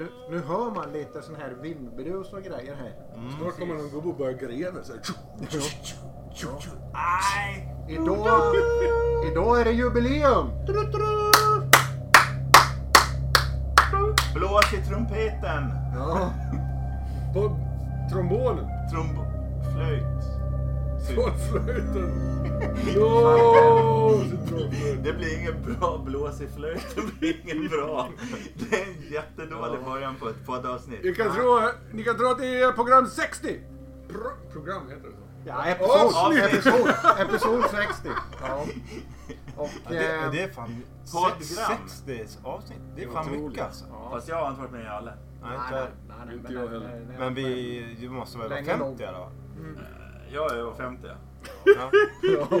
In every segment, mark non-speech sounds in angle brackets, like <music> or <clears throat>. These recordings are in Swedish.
nu, nu hör man lite sån här vindbrus och grejer här. Snart kommer någon gubbe och börjar gräva så här. Idag, idag är det jubileum! Blås i trumpeten. Ja. På trombonen. Trumb... Flöjt. Trollflöjten. <laughs> Ja, trollflöjten. Det blir ingen bra blås i flöjt. Det blir ingen bra. Det är en jättedålig början på ett poddavsnitt. Ni kan, tro, ni kan tro att det är program 60. Pro, program heter det så. Ja, episod, Avsnitt. episod, episod 60. Ja. Och, Ja, det, eh, det är fan Poddgram. 60 avsnitt. Det är Det fan otroligt. mycket alltså. Fast jag har inte varit med i alla. Nej, nej, inte nej, nej, nej, men det- det- Men vi, du måste väl vara Länge 50 nog. i alla fall? Jag är över 50. Ja.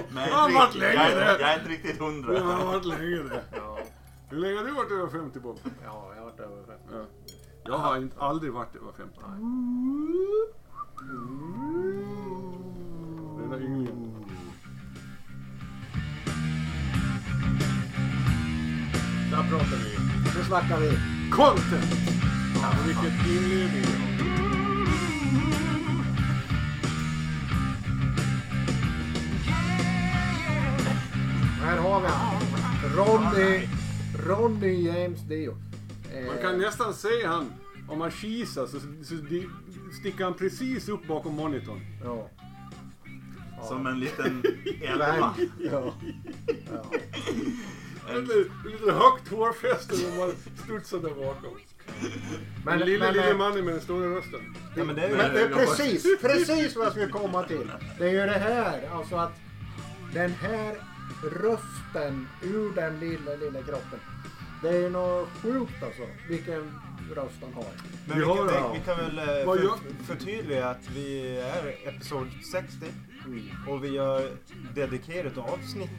Men Ja, jag, är varit inte, länge jag, det. är, jag är inte riktigt Det hundra. har varit länge det. Ja, Hur länge har du varit över 50 Bob? ja, jag har varit över 50. Ja. Jag har inte, aldrig varit över 50. Den ynglingen. Där pratar vi. Nu snackar vi. Content! Och vilket inledning. Här har vi han. Ronny, Ronny James Dio. Eh, Man kan nästan se han, om man kisar så, så di- sticker han precis upp bakom monitorn. Ja. Som en liten <laughs> elva. Ja. Ja. Lite, lite högt hårfäste när man studsar där bakom. Men, den lille, men, lille eh, mannen med den stora rösten. Ja, men det är ju... Men det är precis, precis vad jag skulle komma till. Det är ju det här, alltså att den här rösten ur den lilla, lilla kroppen. Det är ju något sjukt alltså, vilken röst han har. Men Vi vi, har kan, det. vi, vi kan väl eh, Vad för, gör- förtydliga att vi är episod 60 och vi har dedikerat avsnitt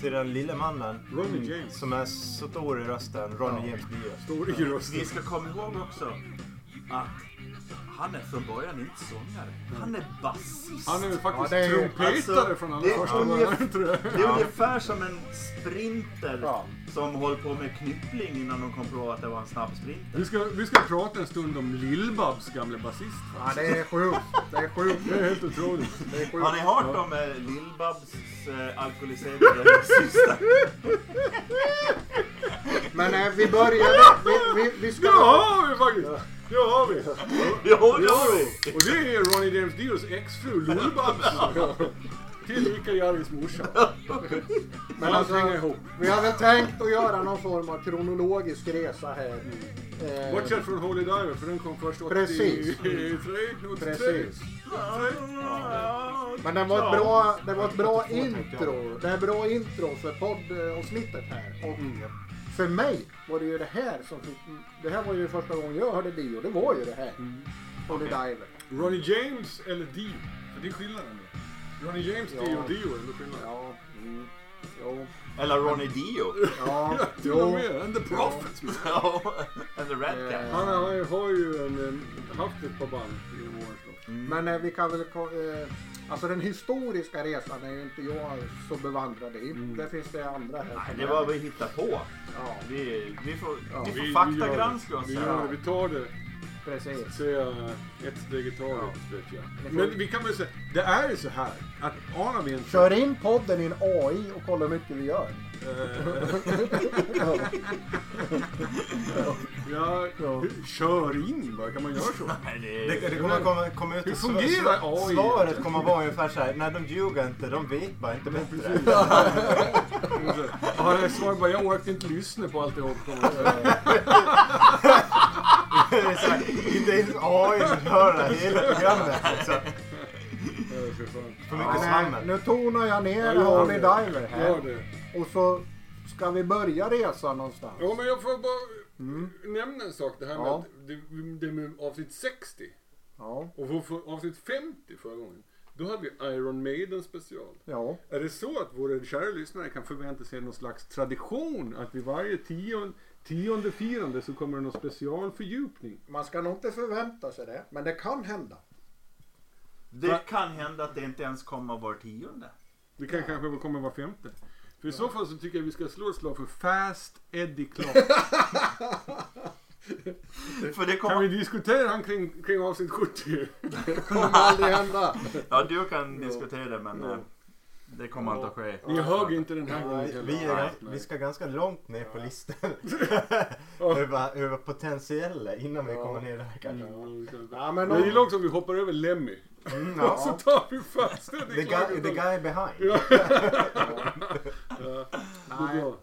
till den lille mannen Ronny James. som är så stor i rösten, Ronny Ja. James Dio. Stor i rösten. Vi ska komma ihåg också att han är från början inte sångare. Han är basist. Han är faktiskt Ja, det är ju- trumpetare alltså, från är första början tror jag. Det är ungefär som en sprinter Ja. som håller på med knyppling innan de kom på att det var en snabb sprinter. Vi ska, vi ska prata en stund om Lill-Babs gamle basist. Ja, det är sjukt. Det är sjukt. Det är helt otroligt. Det är sjukt. Har ni hört om eh, Lill-Babs eh, alkoholiserade syster? Men eh, vi började, vi, vi, vi ska... Har vi faktiskt! Det har vi! Jo, Det har vi! Och det är Ronny James Dios exfru Lill-Babs. Tillika Jarrys morsa. Men Allt hänger alltså, ihop. vi har väl tänkt att göra någon form av kronologisk resa här. Eh, Bortsett från Holy Diver för den kom först 83, Precis. <laughs> 83, 83. Precis. Men det var ett bra, det var ett bra intro. Det är ett bra intro för poddavsnittet här. Och för mig var det ju det här som fick, Det här var ju första gången jag hörde Dio. Det var ju det här. Holy Diver. Ronny James eller Dio? För det är skillnaden. Ronny James, Ja. Dio och Dio är ändå skillnad. Ja. Mm. Jo. Eller Ronny Dio. Ja. <laughs> Till och Jo. med. And the Prophets. Ja, and the Red Cat. Eh, Han har, ju- har ju en, en, haft ett par band genom åren. då. Men eh, vi kan väl... Eh, alltså den historiska resan är ju inte jag så bevandrad i. Det finns det andra här. Nej, det var vi hittade på. Ja, Vi, vi får, Ja, vi Vi- får vi faktagranska oss det. Vi, gör det. vi tar det precis. så ett steg i taget. Ja. Vet jag. Men vi kan väl säga, det är ju så här att anar vi inte... Kör in podden i en AI och kolla hur mycket vi gör. Eh, <laughs> ja, kör in bara, kan man göra så? Nej, Det, det, det kommer komma, komma ut Hur fungerar svar- AI? Svaret kommer vara ungefär såhär, nej de ljuger inte, de vet bara inte bättre. Ja, det svaret bara, jag orkar inte lyssna på alltihop. Det är så här, inte ens AI vill höra hela programmet. Alltså. För mycket svammel. nu tonar jag ner Ja, det. Diver här. Och så ska vi börja resan någonstans. Ja, men jag får bara nämna en sak. Det här med, Ja. att det, det med avsnitt 60 Ja, och för, för avsnitt 50 förra gången. Då hade vi Iron Maiden special. ja. Är det så att våra kära lyssnare kan förvänta sig någon slags tradition att vid varje tionde, tionde firande så kommer det någon specialfördjupning? Man ska nog inte förvänta sig det, men det kan hända. det kan hända att det inte ens kommer var tionde. Det kan kanske komma var femte. För i så fall så tycker jag vi ska slå ett slag för Fast Eddie Clark. <laughs> för det Kan vi kommer... diskutera han kring, kring avsnitt 70? Det <laughs> kommer aldrig hända. Ja, du kan diskutera det men eh, det kommer inte att ske. Ni hög inte den här gången vi, är, vi ska ganska långt ner på listan. <laughs> över, över potentiella innan vi Ja. kommer ner där kanske. Ja, men Jag om, gillar också att vi hoppar över Lemmy. Mm, Och så ja. tar vi fast den. The, guy, the guy behind. Ja. Ja, bra.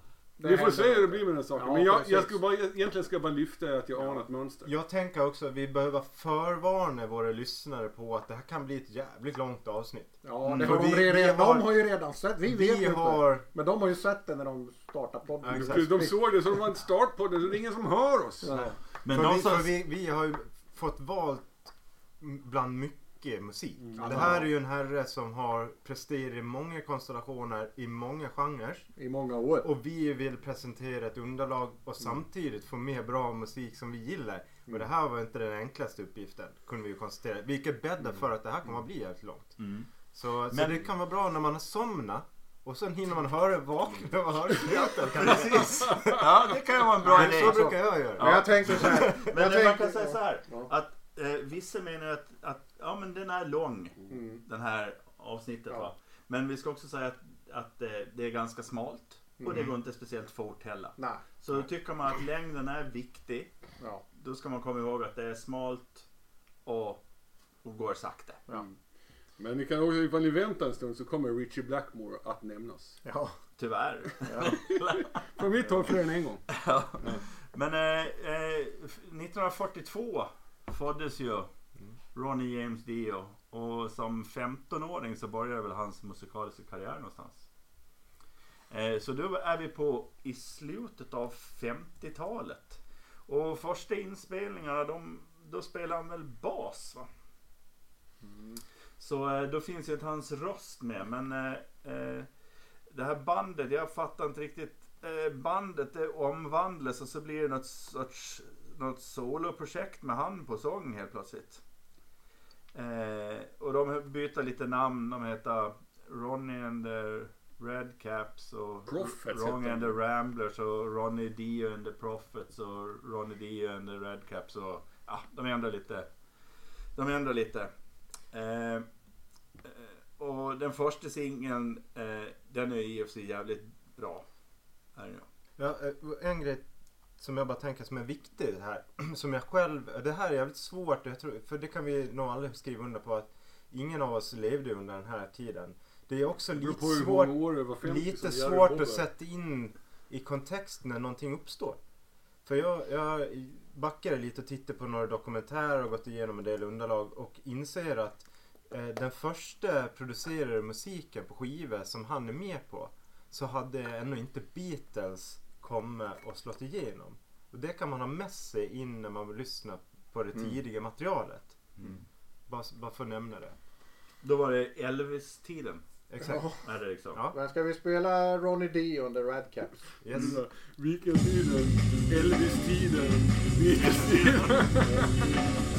Vi får se hur det blir med den saken. Ja, Men jag, jag ska bara, egentligen ska jag bara lyfta att jag anar ett mönster. Jag tänker också att vi behöver förvarna våra lyssnare på att det här kan bli ett jävligt långt avsnitt. ja, Mm. det har de, vi- redan, har- de har ju redan sett. Vi vet Vi ju har... inte. Men de har ju sett det när de startade podden. Ja, De såg det så de var inte startpodden så det är ingen som hör oss. Ja. Men för de vi, vi, vi har ju fått valt bland mycket musik. Mm. Det här är ju en herre som har presterat i många konstellationer i många genrer. I många år. Och vi vill presentera ett underlag och samtidigt få med bra musik som vi gillar. Och det här var inte den enklaste uppgiften, kunde vi ju konstatera. Vilket bäddar för att det här kommer att bli jävligt långt. Mm. Så, så Men- det kan vara bra när man har somnat och sen hinner man höra vakna och höra Precis. Ja, det kan ju vara en bra idé. Så brukar jag göra. Men jag tänkte så här. Men jag man tänkte, kan säga så här. Ja. Att eh, vissa menar att, att ja, men den är lång, Mm. den här avsnittet. Ja. Va? Men vi ska också säga att, att eh, det är ganska smalt. Och det Mm. går inte speciellt fort heller. Nej. Så tycker man att längden är viktig. Ja. Då ska man komma ihåg att det är smalt och, och går sakta. Ja. Men ni kan också, ifall ni väntar en stund så kommer Richie Blackmore att nämnas. Ja. Tyvärr. <laughs> Från mitt håll fler än en gång. Ja. Men eh, eh, 1942 föddes ju Ronnie James Dio. Och som 15-åring så började väl hans musikaliska karriär någonstans. Eh, så då är vi på i slutet av 50-talet. Och första inspelningarna de, då spelade han väl bas va? Så eh, då finns ju inte hans röst med men eh, eh, det här bandet, jag fattar inte riktigt. Eh, bandet det omvandlas och så blir det något sorts något soloprojekt med han på sång helt plötsligt. Eh, och de byter lite namn. De heter Ronnie and the Red Caps och Prophets Ronnie and the. Ramblers och Ronnie Dio and the Prophets och Ronnie Dio and the Red Caps och ja, de ändrar lite. De ändrar lite. Eh, eh, och den första singeln, eh, den är i och för sig jävligt bra. Ja, eh, en grej som jag bara tänker som är viktig här. <clears throat> Som jag själv, det här är jävligt svårt, jag tror, för det kan vi nog aldrig skriva under på att ingen av oss levde under den här tiden. Det är också Det lite svårt, många år det var 50 lite svårt att sätta in i kontext när någonting uppstår. För jag, jag backade lite och tittade på några dokumentärer och gått igenom en del underlag och inser att eh, den första producerade musiken på skivor som han är med på så hade ännu inte Beatles kommit och slått igenom. Och det kan man ha med sig in när man vill lyssna på det Mm. tidiga materialet. Mm. Bara, bara för att nämna det. Då var det Elvis-tiden. Exakt. Ja. Är det liksom. Ja. Men ska vi spela Ronnie D on the Red Caps? Yes. Mm. Vilken tiden? Elvis-tiden. Beatles-tiden. See <laughs>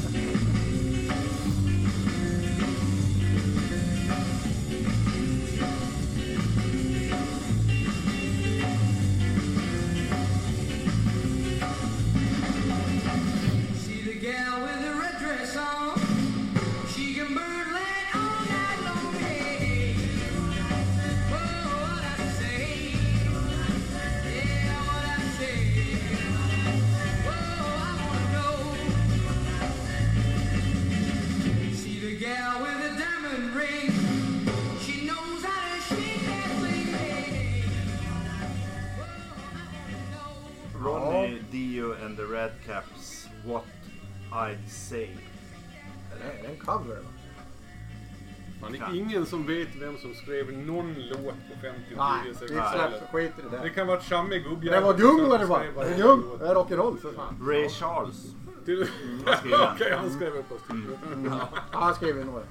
Ingen som vet vem som skrev någon låt på 50 och Nej, 60 vi släpper skit i det Det där. kan vara ett chammig gubbjävel. Det var som var det bara. skrev Det är låt. Det är rock'n'roll för fan. Ray Charles. Till- <laughs> skrev han. Okej, han skrev upp oss till. Ja, han skriver några.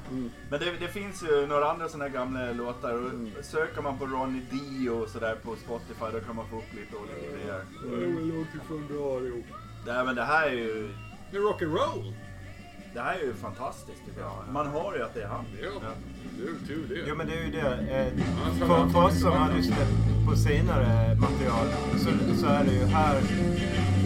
Men det, det finns ju några andra sådana här gamla låtar. Och Söker man på Ronnie Dio och sådär på Spotify då kan man få upp lite olika grejer. Det är väl långt ifrån bra ihop. Det här, men det här är ju, Det är rock'n'roll. Det här är ju fantastiskt tycker jag. Man hör ju att det är han. Ja, det är ju tur det. Jo men det är ju det. Eh, för, oss som har lyssnat på senare material så, så är det ju här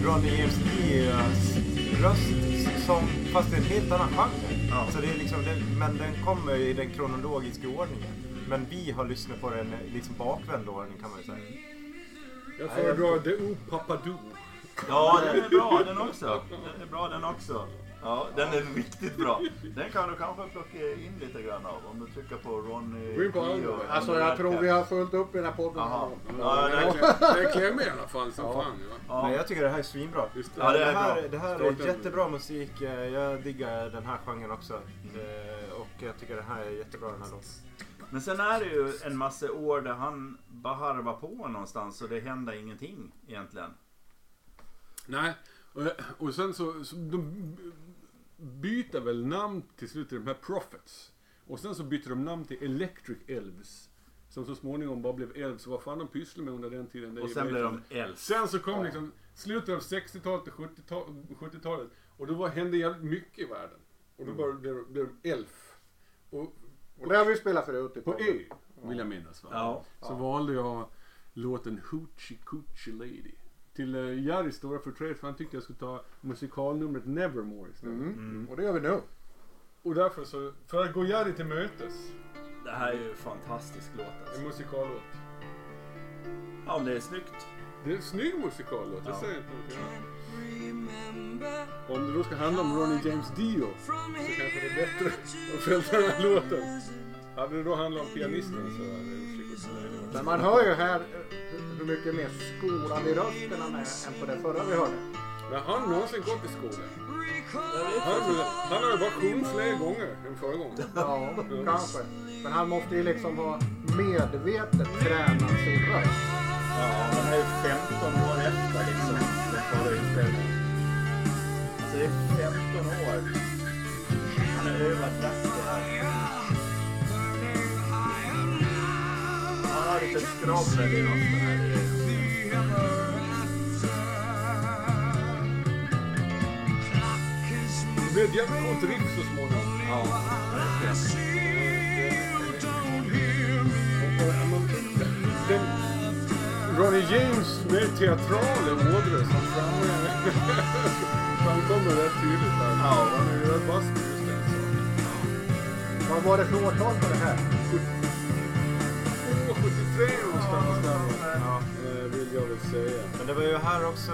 Ronny James Dios röst som, fast det är en helt annan genre. Ja. Så det är liksom, det, men den kommer i den kronologiska ordningen. Men vi har lyssnat på den liksom bakvänd ordning kan man ju säga. Jag föredrar The O Papadoo. Ja, den är bra den också. Den är bra den också. Ja, den är riktigt bra. Den kan du kanske plocka in lite grann av om du trycker på Ronny Gå in på Alltså jag tror vi har fullt upp i den här podden. Jaha. Ja, Ja, den det- är klä- den är klämmig i alla fall som Ja. fan. Ja. Ja. Men jag tycker det här är svinbra. Just det. Ja, det det, är här, bra. det här Starten. är jättebra musik. Eh, Jag diggar den här genren också. Eh, Och jag tycker den här är jättebra den här låten. Men sen är det ju en massa år där han bara harvar på någonstans och det händer ingenting egentligen. Nej, och, och sen så, så de byter väl namn till slut till de här Prophets. Och sen så byter de namn till Electric Elves. Som så småningom bara blev Elves. Vad fan de pysslade med under den tiden. Och sen jag de äldst. Sen så kom liksom slutet av 60-talet till 70-tal- 70-talet. Och då var, hände jävligt mycket i världen. Och då bara blev, blev de Elf. Och Och det har vi spelat förut. på. Ö, vill jag minnas va? Ja. Så valde jag låten Hoochie Coochie Lady. Till uh, Jaris stora förtret för han tyckte jag skulle ta musikalnumret Nevermore istället. Mm. Och det gör vi nu. Och därför så, för att gå Jari till mötes, Det här är ju en fantastisk låt en alltså. musikallåt. Ja, men det är snyggt. Det är en snygg musikallåt, jag Ja. säger inte annat. Remember Om det då ska handla om Ronnie James Dio så kanske det är bättre <laughs> att följa den här låten. Hade det då handlat om pianisten så hade det skickligt möjligt. Men man hör ju här eh, mycket mer skolad i rösten han är än på det förra vi hörde. Men har han någonsin gått i skolan? Han, han har ju bara sjungit fler gånger än förra gången. Ja, kanske. Men han måste ju liksom ha medvetet tränat sin röst. Ja, den är ju 15 år efter liksom den förra inspelningen. Alltså det är 15 år. Han har övat rätt det här. Han har lite skravl i rösten här. Blir ett jävligt coolt riff så småningom. Ja, verkligen. Ronnie James mer teatrala ådror som framme framkommer rätt tydligt här. Ja. Han är ju rätt vass på just den saken. Vad var det för årtal på det här? 73 någonstans där Ja. eh, vill jag väl säga. Men det var ju här också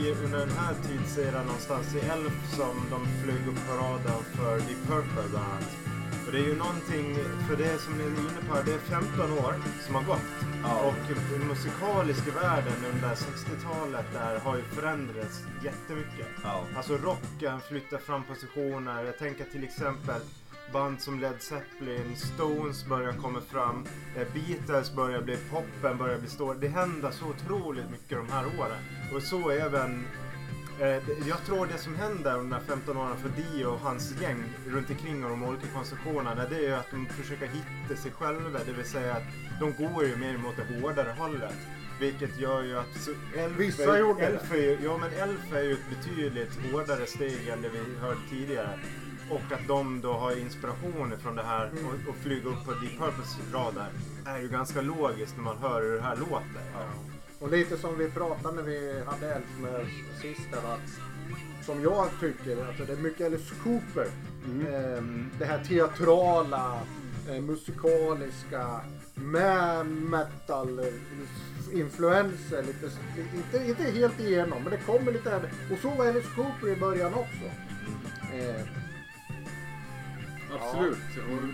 i, under den här tidseran någonstans i Elf som de flög upp på radarn för Deep Purple bland annat. Och det är ju någonting, för det som ni är inne på här, det är 15 år som har gått. Ja. Och den musikaliska världen under 60-talet där har ju förändrats jättemycket. Ja. Alltså rocken flyttar fram positioner. Jag tänker till exempel band som Led Zeppelin, Stones börjar komma fram, eh, Beatles börjar bli, poppen börjar bli stor. Det händer så otroligt mycket de här åren. Och så även eh, det- jag tror det som händer under de här 15 åren för Dio och hans gäng runt omkring och de olika konstruktionerna det är ju att de försöker hitta sig själva. Det vill säga att de går ju mer mot det hårdare hållet. Vilket gör ju att Elf, Vissa gjorde Elf ju, Ja men Elf är ju ett betydligt hårdare steg än det vi hörde tidigare. Och att de då har inspiration från det här och, och flyga upp på Deep Purples radar är ju ganska logiskt när man hör hur det här låter. Och lite som vi pratade när vi hade Elf med sist att som jag tycker, alltså det är mycket Alice Cooper. Ehm, det här teatrala, eh, musikaliska med metal eh, influenser. Lite, inte, inte helt igenom, men det kommer lite. Och så var Alice Cooper i början också. Eh, Absolut.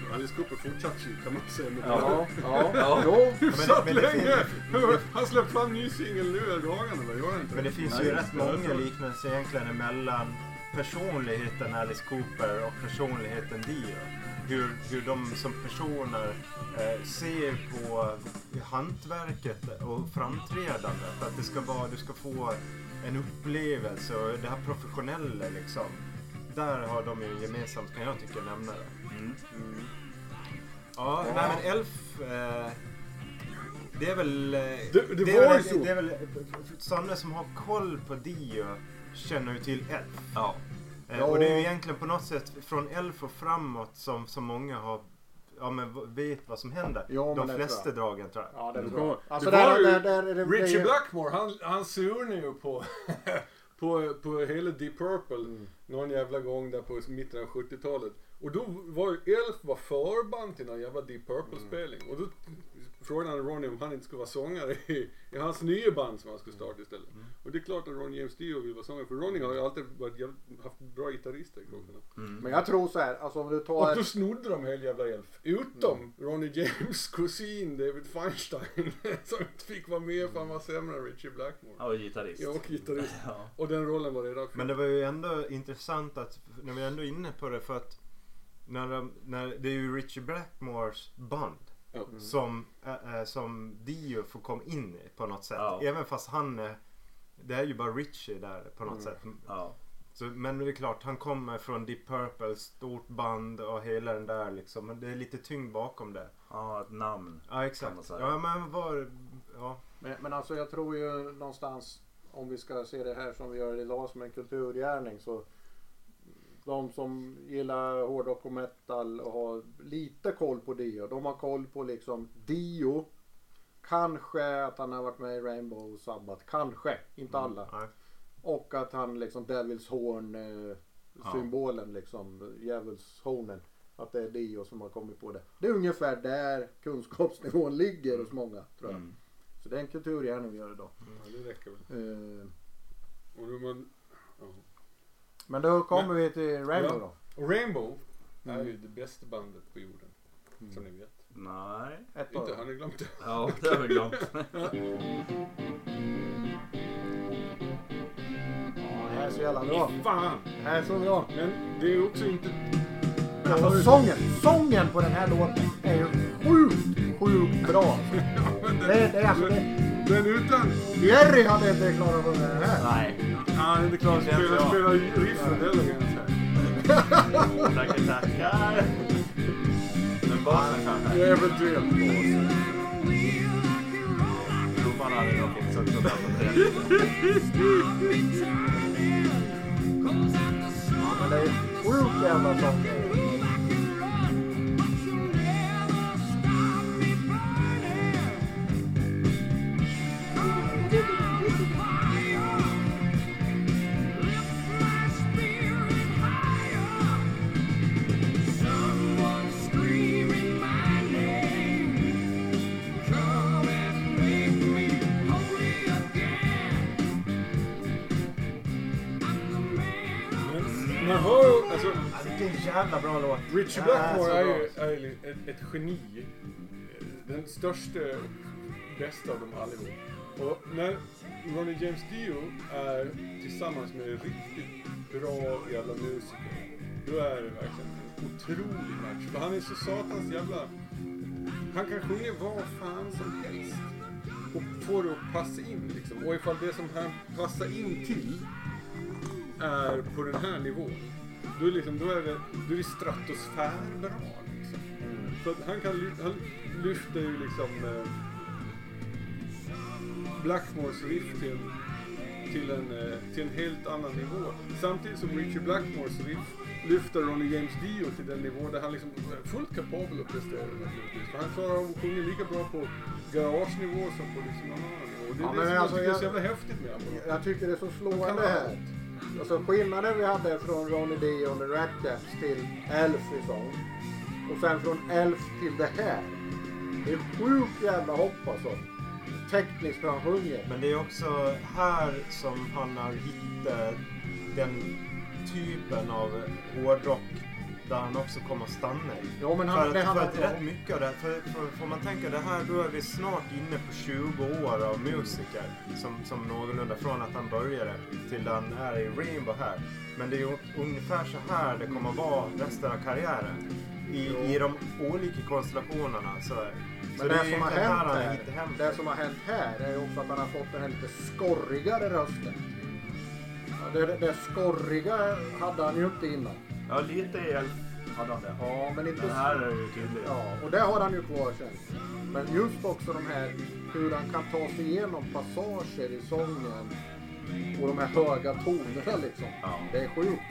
Och Alice Cooper fortsatte ju kan man säga. ja, ja, Ja. jo. Hyfsat Men men länge! finns- Han släppte fram ny singel nu i dagarna, eller gör han inte? Men det finns Nej, ju rätt många liknelser egentligen mellan personligheten Alice Cooper och personligheten Dio. Hur, hur de som personer eh, ser på hantverket och framträdandet. Att det ska vara, du ska få en upplevelse och det här professionella liksom. Där har de ju gemensamt kan jag tycka nämna det. Mm. Ja, nej men Elf. Eh, det är väl... eh, Det- det är var väl, ju så. Det är väl sådana som har koll på Dio känner ju till Elf. Ja. Eh, Ja. Och det är ju egentligen på något sätt från Elf och framåt som, som många har ja, men vet vad som händer. Ja, men De det flesta tror dragen tror jag. Ja, det är Det bra. var- Alltså det där, ju där, där, är det, det Richie Blackmore, han, han surnar ju på, <laughs> på, på hela Deep Purple någon jävla gång där på mitten av 70-talet. Och då var ju Elf var förband till någon jävla Deep Purple-spelning. Och då frågade han Ronny om han inte skulle vara sångare i, i hans nya band som han skulle starta istället. Och det är klart att Ronny James Dio vill vara sångare för Ronny har ju alltid varit, haft bra gitarrister i krokarna. Men jag tror så här, alltså om du Och tar... då snodde de hela jävla Elf. Utom Ronny James <laughs> kusin David Feinstein. <laughs> som inte fick vara med för han var sämre än Richie Blackmore. Ja, och gitarrist. Ja, och gitarrist. <laughs> Ja. Och den rollen var redan Men det var ju ändå intressant att, när vi ändå är inne på det, för att när de, när, det är ju Richie Blackmores band Ja. som, äh, som Dio får komma in i på något sätt. Ja. Även fast han är, det är ju bara Richie där på något sätt. Ja. Så, men det är klart, han kommer från Deep Purple, stort band och hela den där liksom. Men det är lite tyngd bakom det. ja, ett namn. Ja exakt. Ja men var, ja. Men, men alltså jag tror ju någonstans, om vi ska se det här som vi gör idag som en kulturgärning så de som gillar hårdrock och metal och har lite koll på Dio, de har koll på liksom Dio. Kanske att han har varit med i Rainbow Sabbath, kanske, inte alla. Nej. Och att han liksom Devils Horn eh, symbolen liksom, djävulshornen. Att det är Dio som har kommit på det. Det är ungefär där kunskapsnivån ligger hos många tror jag. Mm. Så det är en kulturgärning vi gör idag. Ja, det räcker väl. Eh, Och, då man, ja. Men då kommer vi till Rainbow Ja. då. och Rainbow är ju det bästa bandet på jorden. Som ni vet. Nej. Ett Inte har ni glömt det? Ja, det har vi glömt. <laughs> Det här är så jävla bra. Fan! Det här är så bra. Men det är också inte... Men alltså sången, sången på den här låten är ju sjukt, sjukt bra. <laughs> Det, det är alltså det. Den utan... Jerry hade inte klarat att sjunga den här. Nej. Han är inte klar att Inte spela, spela riffet heller kan jag säga. Tackar, tackar. Men basen kanske. Eventuellt bas. Trumman hade nog fixat så bra som det. Men det är sjukt jävla sång. Bra låt. Richie är Blackmore är ju är ju ett, ett geni. Den största, bästa av dem allihop. Och när Ronny James Dio är tillsammans med en riktigt bra jävla musiker. Då är det verkligen en otrolig match. För han är så satans jävla... Han kan sjunga vad fan som helst. Och få det att passa in liksom. Och ifall det som han passar in till är på den här nivån. Då är, liksom, då är det, då är det stratosfärbra liksom. För att han kan han lyfter ju liksom eh, Blackmores riff till, till, en, eh, till en helt annan nivå. Samtidigt som Richie Blackmores riff lyfter Ronny James Dio till den nivå där han liksom är fullt kapabel att prestera naturligtvis. För han klarar av att sjunga lika bra på garagenivå som på liksom någon annan nivå. Det är Ja, det som jag alltså, tycker är jag- så jävla häftigt med honom. Jag tycker det är så slående här. allt. Alltså skillnaden vi hade från Ronny D och The Rat Cats till Elf i sång. Och sen från Elf till det här. Det är sjukt jävla hopp alltså. Tekniskt när han sjunger. Men det är också här som han har hittat den typen av hårdrock där han också kommer att stanna i. Ja men För han, att, det för handlar att rätt mycket av det, för, för, får man tänka det här, då är vi snart inne på 20 år av musiker som, som någorlunda från att han började till han är i Rainbow här. Men det är ju ungefär så här det kommer att vara resten av karriären. I, i de olika konstellationerna. Så, så Men det, som har hänt här, hem det som har hänt här är ju också att han har fått den här lite skorrigare rösten. Ja, det, det skorriga hade han ju inte innan. Ja, lite hjälp hade han det. Ja, men inte Men här är ju tydligt. Ja, och det har han ju kvar sen. Men just också de här hur han kan ta sig igenom passager i sången och de här höga tonerna liksom. Ja. Det är sjukt.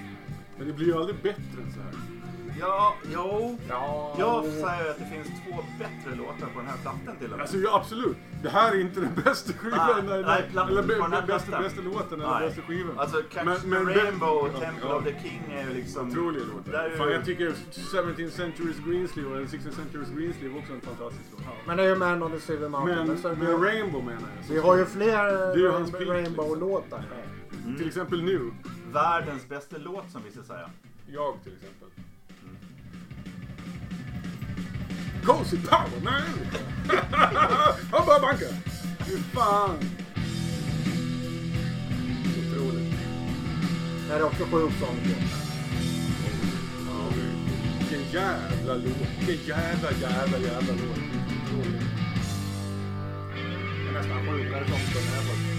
Men det blir ju aldrig bättre än så här. Ja, jo. Ja, Jag säger att det finns två bättre låtar på den här plattan till och med. Alltså ja, absolut. Det här är inte den bästa skivan. Nej, nej, plattan eller på den här bästa, bästa låten eller Nej. bästa skivan. Alltså Catch Men- men- Rainbow och ja, Temple ja. of the King är ju liksom... Otroliga låtar. Fan, jag tycker 17th Century's Greensleeve och 16th Century's Greensleeve också är en fantastisk låt. Men det är ju Man on the Silver Mountain. Men, Men, men Rainbow menar jag. vi har ju fler peak, Rainbow-låtar här. Mm. Till exempel nu. Världens bästa låt som vi ska säga. Jag till exempel. Cozy power man! <laughs> Han bara bankar. Fy fan. Otroligt. Det här är också sjukt sång. Vilken jävla låt. Vilken jävla, jävla, jävla låt. Otroligt. Det är nästan sjukare sång på den här faktiskt.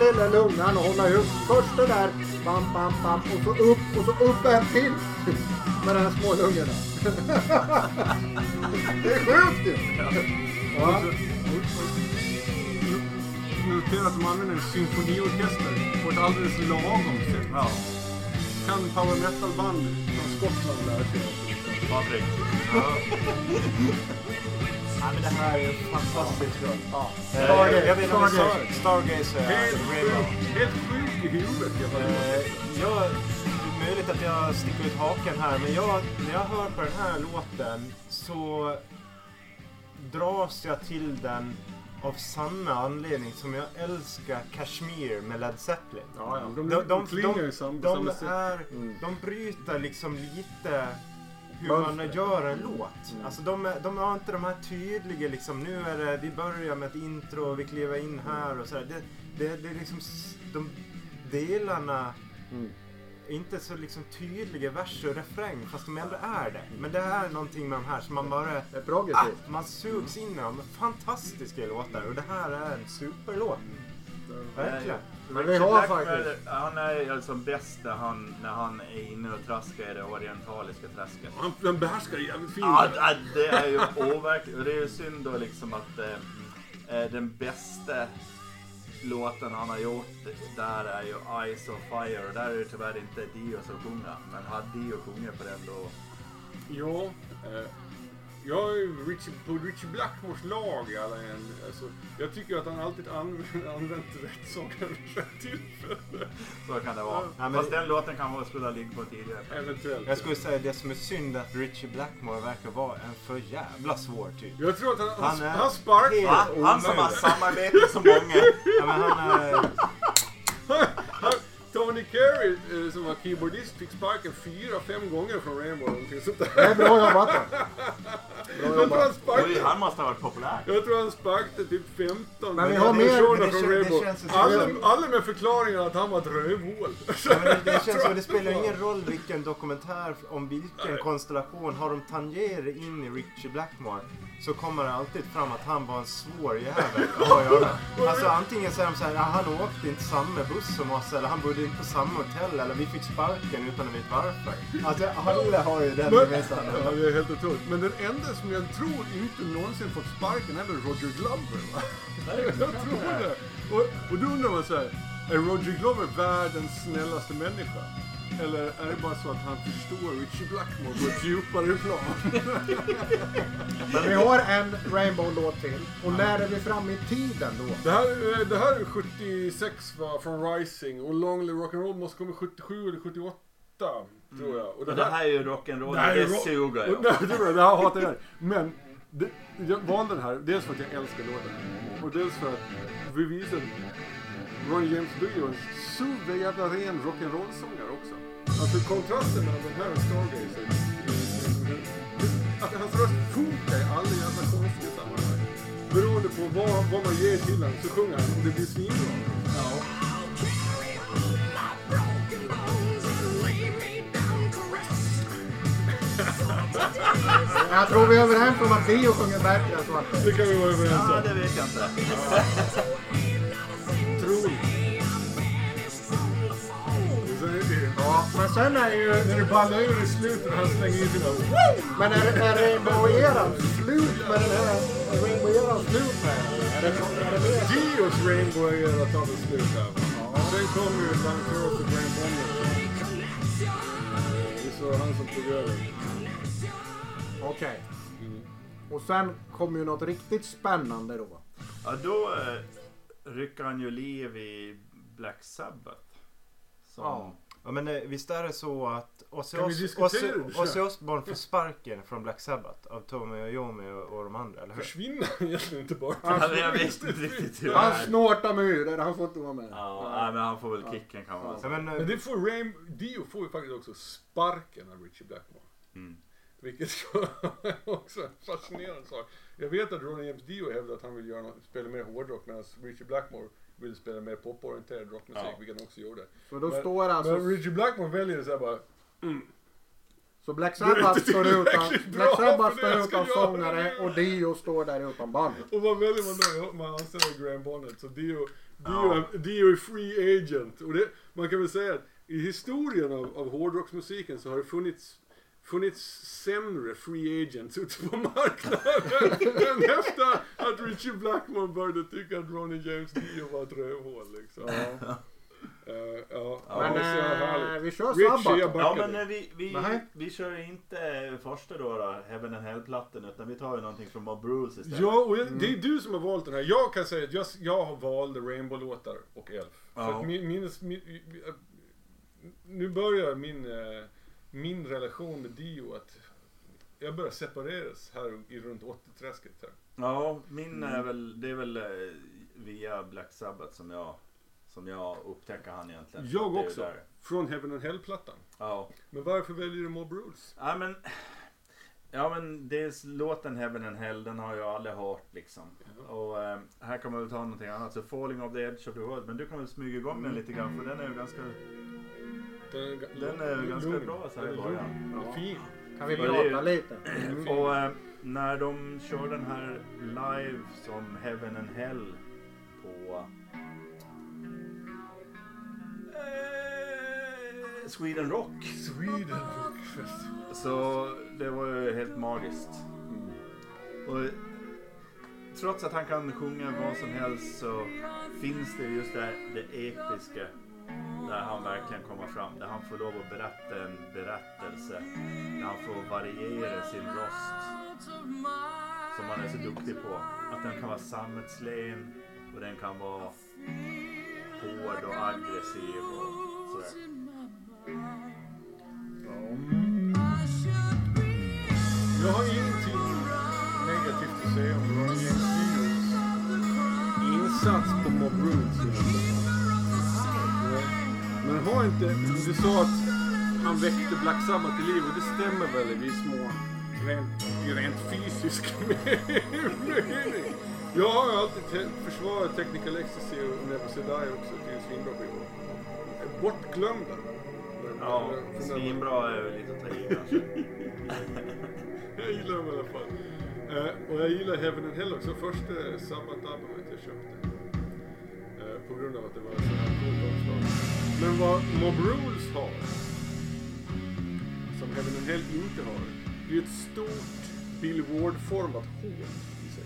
Lilla lungan och hålla ihop. Först det där, bam, bam, bam och så upp och så upp en till. <laughs> Med de här små lungorna. <laughs> det är sjukt ju. Ja. Notera att de använder en symfoniorkester på ett alldeles lagom sätt. Ja, Kan power metal-band från Skottland lära sig något. Patrik. <laughs> Ja, men det här är fantastiskt bra. Ja. Stargaze, jag, vet inte om vi sa Stargaze. Stargaze är Helt Rainbow. sjuk, helt sjuk i huvudet. Jag Eh, jag, det är möjligt att jag sticker ut haken här, men jag, när jag hör på den här låten så dras jag till den av samma anledning som jag älskar Kashmir med Led Zeppelin. ja, ja, de, De, de, de, de, är, Mm. de bryter liksom lite hur man gör en låt. Alltså de, de har inte de här tydliga liksom, nu är det, vi börjar med ett intro och vi kliver in här och sådär. Det, det, det är liksom, de delarna Mm. är inte så liksom tydliga vers och refräng fast de ändå är det. Men det är någonting med de här som man bara, ah, man sugs in i dem. Fantastiska låtar och det här är en superlåt. Verkligen. Men vi har faktiskt- Han är alltså bäst när han, när han är inne och traskar i det orientaliska träsket. Han, han behärskar det jävligt fint. Ja, det- det är ju overkligt. Det är ju synd då liksom att eh, eh, den bästa låten han har gjort där är ju Eyes of Fire och där är det tyvärr inte Dio som sjunger. Men hade Dio sjungit på den då... Ja, eh, jag är ju Richie, på Richie Blackmores lag i alla en. Alltså, jag tycker att han alltid an, <laughs> använt rätt sånger vid rätt tillfälle. Så kan det vara. Ja, men- Fast den låten kan vara skulle ha liggt på tidigare. Eventuellt. Jag skulle säga det som är synd att Richie Blackmore verkar vara en för jävla svår typ. Jag tror att han, han, Han är han sparkar. helt? Han som har samarbetat så många. Ja, men han är... <laughs> Tony Carey eh, som var keyboardist fick sparken fyra, fem gånger från Rainbow. eller någonting sånt där. Det är bra jobbat då. Bra <laughs> Jag tror han jobbat. Oj, sparkade, han måste ha varit populär. jag tror han sparkade typ 15 Men vi har mer- personer men det från kän- det Rainbow. känns som- Alla, alla med förklaringen att han var ett rövhål. Ja, men det, det känns <laughs> som det spelar ingen roll vilken dokumentär om vilken konstellation. Har de tangerat in i Richie Blackmore så kommer det alltid fram att han var en svår jävel att ha att göra. Alltså antingen säger de så här, ja, han åkte inte samma buss som oss eller han bodde inte på samma hotell eller vi fick sparken utan att veta varför. Alltså alla har ju den Men, gemensamma. ja, det är helt otroligt. Men den enda som jag tror inte någonsin fått sparken är väl Roger Glover va? Jag tror det. Och, och då undrar man så här, är Roger Glover världens snällaste människa? Eller är det bara så att han förstår Richie Blackmore på ett djupare plan? <laughs> Men vi har en Rainbow-låt till. Och när är vi framme i tiden då? Det här, är- det här är 76 va, från Rising och Long Live Rock'n'Roll måste komma 77 eller 78 tror jag. Och Och det här är ju rock'n'roll. Det här <laughs> Det, är suger nej, det, var- det här hatar jag. Men det, jag valde den här dels för att jag älskar låten och dels för att vi visar Ronny James Dio en så jävla ren rock'n'roll-sångare. Alltså kontrasten mellan den här och Stargazer. Att hans röst funkar i alla jävla konstiga sammanhang. Beroende på vad, vad man ger till honom så sjunger han och det blir svinbra. Jag tror vi är överens om att Dio sjunger bättre än Svarte. Det kan vi vara överens Ja, om. det vet jag inte. Tror Ja, men sen är ju... När det ballar ur i slutet och han slänger in sina... Men är, är Rainbow Eran slut med den här... Är Rainbow Eran slut med den? Är det, är det mer? Dios Rainbow är hela tagit slut här. Sen kommer ju Lancaros och Graham Bonnet. Det är så han som tog över. Okej. Och sen kommer ju något riktigt spännande då. Ja, då eh, rycker han ju liv i Black Sabbath. Som, Ja. Ja men eh, visst är det så att Ozzy, Os- Osbourne får sparken från Black Sabbath av Tommy Iommi och, och de andra, eller hur? Försvinner han egentligen inte bara? Ja, jag vet inte riktigt hur Han är. snortar myror, han får inte vara med. Ja, nej, men han får väl kicken kan man Ja, säga. men, eh, Men det får Rain... Dio får ju faktiskt också sparken av Richie Blackmore. Mm. Vilket är <laughs> också en fascinerande sak. Jag vet att Ronny James Dio hävdar att han vill göra något, spela mer hårdrock medan Richie Blackmore vill spela mer poporienterad rockmusik, Ja. vilket han också gjorde. Så då Men- står alltså... Men Richie Blackmore väljer så här bara... Så Black Sabbath står <laughs> utan, Black Sabbath står utan sångare och Dio står där utan band. Och vad väljer man då? Man anställer Graham Bonnet. Så Dio, Dio, Ja. är, Dio är free agent. Och det, man kan väl säga att i historien av, av hårdrocksmusiken så har det funnits funnits sämre free agents ute på marknaden <laughs> än efter att Richie Blackmore började tycka att Ronny James Dio var ett rövhål liksom. Ja. Uh, ja, Ja, Men så eh, vi kör Richie, Ja men eh, vi, vi, Nej. vi kör inte första då, då Heaven and Hell-plattan utan vi tar ju någonting från Bob Bruce istället. Ja, och jag, det är du som har valt den här. Jag kan säga att jag, jag har valt Rainbow-låtar och Elf. För Ja. att min, min, min, nu börjar min, eh, min relation med Dio att jag börjar separeras här i runt 80-träsket här. Ja, min Mm. är väl, det är väl eh, via Black Sabbath som jag, som jag upptäcker han egentligen. Jag också. Från Heaven and Hell-plattan. Ja. Men varför väljer du Mob Rules? Ja men, ja men dels låten Heaven and Hell, den har jag aldrig hört liksom. Och eh, här kan man väl ta någonting annat. Så Falling of the Edge of the World. Men du kan väl smyga igång den lite grann för den är ju ganska, Den Den är ganska lugn. bra så här i början. Ja. fin. Kan vi prata lite? <clears throat> Och eh, när de kör den här live som Heaven and Hell på eh, Sweden Rock. Sweden Rock Festival. Så det var ju helt magiskt. Och trots att han kan sjunga vad som helst så finns det just det, det episka där han verkligen kommer fram. Där han får lov att berätta en berättelse. Där han får variera sin röst. Som han är så duktig på. Att den kan vara sammetslen och den kan vara hård och aggressiv och sådär. Jag har ingenting negativt att säga om Ronny James insats på Mob Roots. Men har inte, du sa att han väckte Black Sabbath till liv och det stämmer väl i viss mån. Rent, rent fysisk <laughs> mening. Jag har ju alltid te- försvarat Technical Ecstasy och Never Say Die också till svinbra skivor. Bortglömda. Ja, svinbra är väl lite att ta i kanske. <laughs> Jag gillar dem i alla fall. Eh, och jag gillar Heaven and Hell också. Första Sabbath-albumet jag köpte. Eh, på grund av att det var så här coolt omslag. Men vad Mob Rules har, som Heaven and Hell inte har, är ett stort Bill Ward-format hål i sig.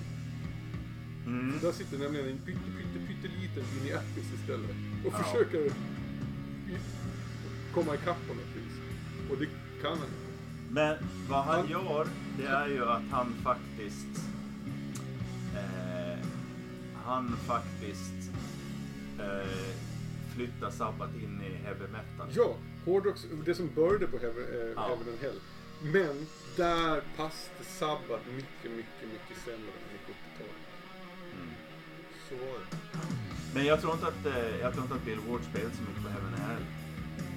Mm. Där sitter nämligen en pytte, pytte, pytteliten Vinnie Appice istället och Ja. försöker komma ikapp på något vis. Och det kan han. Men vad han gör, det är ju att han faktiskt... Eh, han faktiskt eh, flyttar Sabbath in i heavy metal. Ja, hårdrocks, det som började på Heaven, eh, Ja. Heaven and Hell. Men där passade Sabbath mycket, mycket, mycket sämre än i 70-talet. Mm. Så var det. Men jag tror inte att, eh, jag tror inte att Bill Ward spelade så mycket på Heaven and Hell.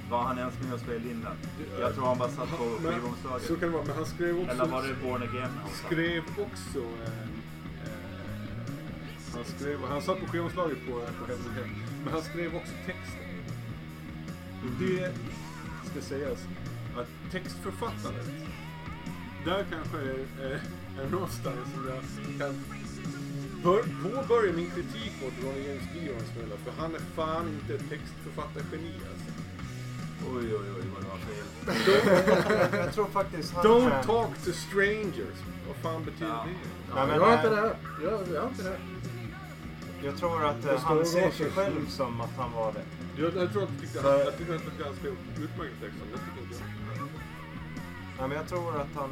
Var han ens med och spelade in den? Jag tror han bara satt på skivomslaget. Så kan det vara, men han skrev också... Eller var det Born Again? han skrev också... Eh, eh, han, skrev, han satt på skivomslaget på, på Heaven and Hell. Men han skrev också texten. Och det ska sägas att textförfattandet där kanske är en någonstans som jag kan bör, påbörja min kritik mot Ronny James Dio en smula. För han är fan inte ett textförfattargeni alltså. Oj, oj, oj vad det var fel. Jag tror faktiskt han... Don't talk to strangers. Vad fan betyder Ja. det? Nej, men, jag har inte det här. Jag, jag har inte det här. Jag tror att eh, han ser sig själv som att han var det. Jag, jag tror att jag tyckte, För- jag tyckte att det var ganska utmärkt text. men Det tycker inte jag. Nej, men jag tror att han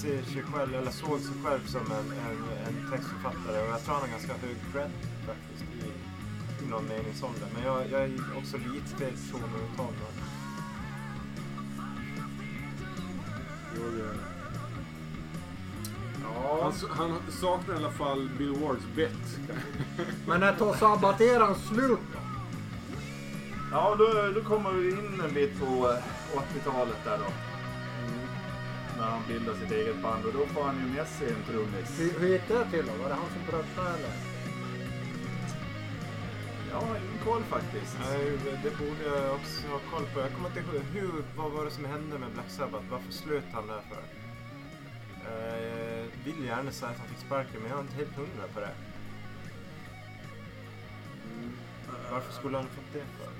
ser sig själv, eller såg sig själv som en, en, en textförfattare och jag tror han har ganska hög cred faktiskt i, i någon mening som det. Men jag, jag är också lite fel person att uttala mig. Jag, eh, Ja, Han, han saknar i alla fall Bill Wards bett. <laughs> men när tar sabbateraren slut då? Ja, då, då kommer vi in en bit på eh, 80-talet där då. När han bildar sitt eget band och då får han ju med sig en trummis. Hur, hur gick det till då? Var det han som tröttnade eller? Jag har ingen koll faktiskt. Nej, det borde jag också ha koll på. Jag kommer inte ihåg, hur, vad var det som hände med Black Sabbath? Varför slöt han där för? Eh, vill gärna säga att han fick sparken, men jag är inte helt hundra på det. Varför skulle han fått det för?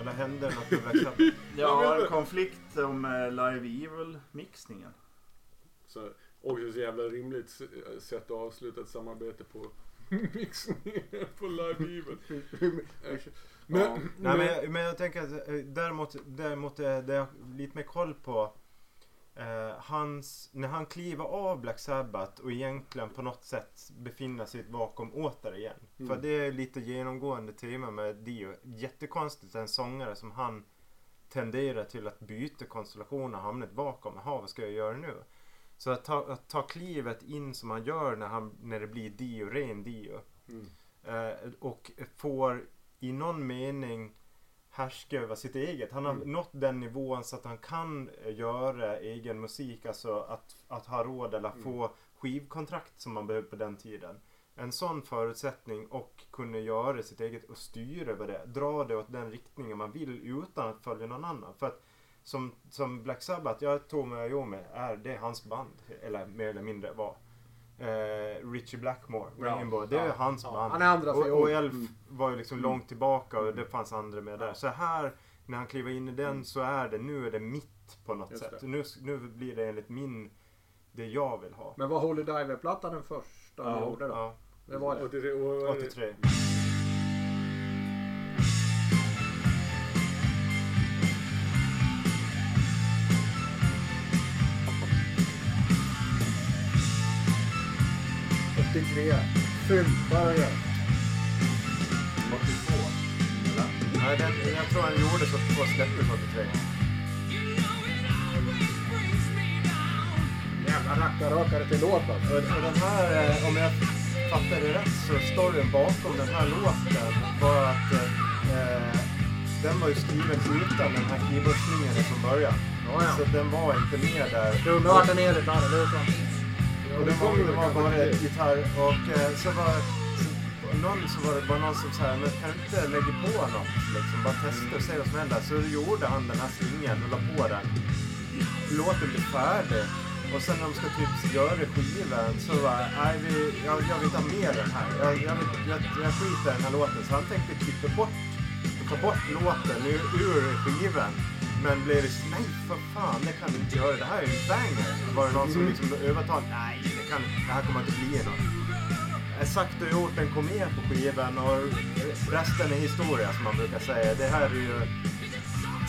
Eller hände det något med <laughs> Sabbath? Ja, en konflikt om eh, Live Evil-mixningen. Så, också så jävla rimligt sätt att avsluta ett samarbete på <laughs> mixningen på Live Evil. <laughs> Men, Ja. Nej, men, jag- men jag tänker att eh, däremot, däremot är det jag har lite mer koll på eh, hans, när han kliver av Black Sabbath och egentligen på något sätt befinner sig i ett vakuum återigen. Mm. För det är lite genomgående tema med Dio. Jättekonstigt en sångare som han tenderar till att byta konstellation och hamna i ett vakuum. Jaha, vad ska jag göra nu? Så att ta, att ta klivet in som han gör när, han, när det blir Dio, ren Dio. Mm. Eh, och får i någon mening härska över sitt eget. Han har Mm. nått den nivån så att han kan eh, göra egen musik. Alltså att, att ha råd eller Mm. få skivkontrakt som man behövde på den tiden. En sån förutsättning och kunna göra sitt eget och styra över det. Dra det åt den riktningen man vill utan att följa någon annan. För att som, som Black Sabbath, jag Tommy Iommi är det hans band. Eller mer eller mindre var. Eh, Richie Blackmore, Ja. Rainbow, det är Ja. hans Ja, band. han är andra och, och Elf Mm. var ju liksom långt tillbaka och det fanns andra med där. Så här, när han kliver in i den så är det, nu är det mitt på något Just sätt. Nu, nu blir det enligt min, det jag vill ha. Men var Holy Diver-plattan den första Ja. gjorde då? Ja, Det var det. Och det, och, och, 83. Åttiotre. Sympare. 82. Eller? Nej, den, jag tror han gjorde så att två släpptes 83. Jävla rackarrökare till låt alltså. Och, den här, eh, om jag fattar det rätt, så storyn bakom den här låten var att eh, den var ju skriven utan den här keyboardslinjen från början. Ja, ja. Så den var inte med där. Det undrar vart den. Det är sant. Och det var, det var bara gitarr och eh, så var så, någon så var det bara någon som sa men kan du inte lägga på något liksom, bara testa och se vad som händer. Så gjorde han den här slingan och la på den. Låten blev färdig. Och sen när de ska typ göra skivan så var nej vi, jag, jag vill inte ha med den här. Jag, jag, vill, jag, jag skiter i den här låten. Så han tänkte klippa bort, ta bort låten ur, ur skivan. Men blev det nej för fan det kan du inte göra. Det här är ju en banger. Var det någon som liksom övertalade, nej det, kan, det här kommer inte bli något. Eh, Sagt och gjort, den kom med på skivan och resten är historia som man brukar säga. Det här är ju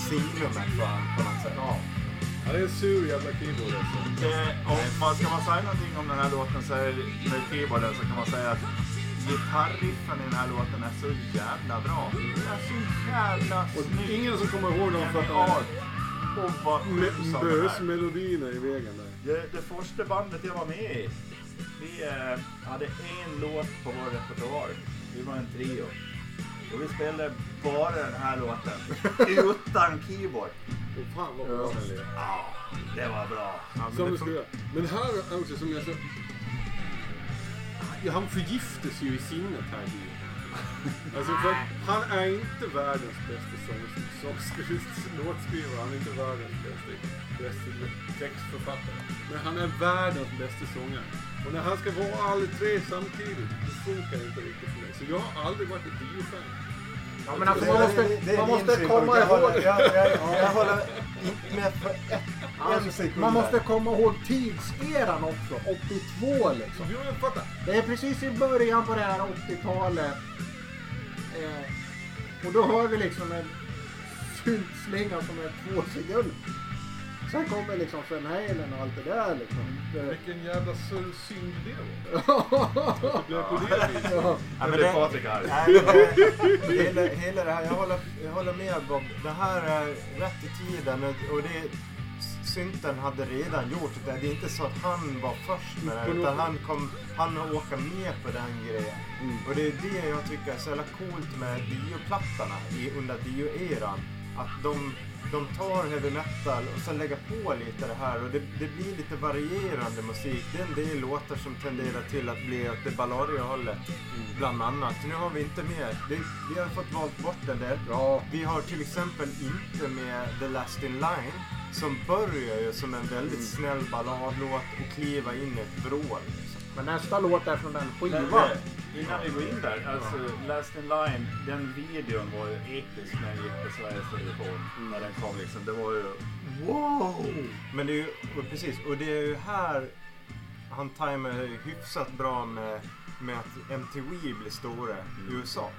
signumet på något sätt. Ja. Han är en sur jävla keyboard alltså. Det, om man ska man säga någonting om den här låten så är, med keyboarden så kan man säga att gitarriffen i den här låten är så jävla bra. Det är så jävla Och snyggt. ingen som kommer ihåg dem för att Genialt. han Och vad är. bösmelodierna i vägen där. Det, det första bandet jag var med i, vi eh, hade en låt på vår repertoar. Vi var en trio. Och vi spelade bara den här låten. <laughs> Utan keyboard. Och fan vad bra den lät. Ja, det var bra. Ja, men Som det. Men här är också som jag sa. Han förgiftas ju i sinnet här. Alltså för han är inte världens bästa sång, <laughs> låtskrivare, han är inte världens bästa, bästa textförfattare. Men han är världens bästa sångare. Och när han ska vara alla tre samtidigt, det funkar inte riktigt för mig. Så jag har aldrig varit ett biofan. Ja, men alltså, man måste, det- det man måste komma jag ihåg... Håller, jag, jag, jag håller inte med för ett, en Alltså, sekund. man måste komma ihåg tidseran också. 82 liksom. Jo, jag fattar. Det är precis i början på det här 80-talet. Eh, och då hör vi liksom en syntslinga som är två sekunder. Sen kommer liksom Van Halen och allt det där liksom. Det, Vilken jävla synd det var. <laughs> Att det blev på det viset. ja. Ja, men det- Patrik det, hela, hela det här, jag håller, jag håller med Bob. Det här är rätt i tiden och, det, synten hade redan gjort det. Det är inte så att han var först med det utan han kom, han åka med på den grejen. Och det är det jag tycker är så jävla coolt med Dio-plattorna i- under Dio-eran. Att de, de tar heavy metal och sen lägger på lite det här och det, det blir lite varierande musik. Det är en del låtar som tenderar till att bli åt det balladiga hållet. Bland annat. Nu har vi inte med, det, vi har fått valt bort en del. ja. Vi har till exempel inte med The Last In Line som börjar ju som en väldigt snäll balladlåt och kliva in i ett vrål. Men nästa låt är från den skivan. Innan vi går in där, alltså Last in Line, den videon var ju episk när den gick på Sveriges Television. När den kom liksom, det var ju wow! Men det är ju, och precis, och det är ju här han tajmar hyfsat bra med, med att MTV blir stora i USA.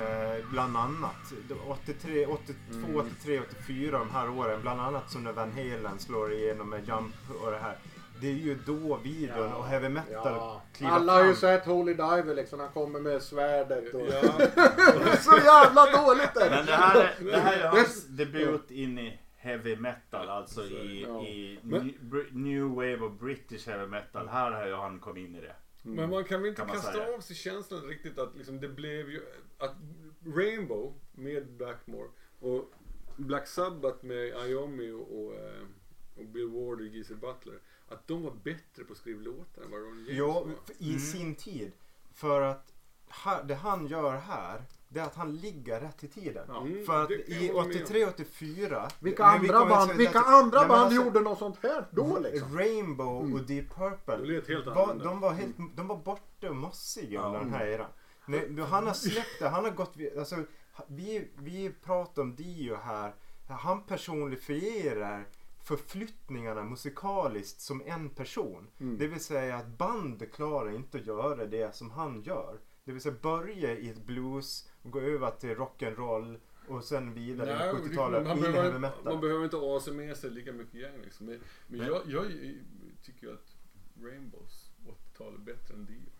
Eh, bland annat. Det var 83, 82, 83, 84 de här åren. Bland annat som när Van Halen slår igenom med Jump och det här. Det är ju då videon och heavy metal Ja. kliver Alla har ju sett Holy Diver liksom. Han kommer med svärdet och... Ja. <laughs> så jävla dåligt är Men det här är, det här är hans <laughs> debut in i heavy metal, alltså i, Ja. i Men- new, wave of British heavy metal. Här har ju han kommit in i det. Men man kan väl inte Kan kasta säga. av sig känslan riktigt att liksom det blev ju att Rainbow med Blackmore och Black Sabbath med Iommi och, och, eh, och Bill Ward och Geezer Butler att de var bättre på att skriva låtar än vad Ron James Jo, var. i Mm. sin tid. För att ha, det han gör här, det är att han ligger rätt i tiden. Mm, För att i jag hålla med om. 83-84... Vilka vi andra kommer band, vilka andra men band alltså, gjorde något sånt här då liksom? Rainbow och Deep Purple. Det lät helt var, de, var helt, de var borta och mossiga Ja. under den här eran. Nej, han har släppt det, han har gått... Alltså, vi, vi pratar om Dio här. Han personifierar förflyttningarna musikaliskt som en person. Det vill säga att band klarar inte att göra det som han gör. Det vill säga börja i ett blues, och gå över till rock'n'roll och sen vidare Nej, i det- 70-talet man, in i heavy behöver, metal. man behöver inte asa med sig lika mycket gäng liksom. Men, men jag, jag tycker att Rainbows 80-tal är bättre än Dio.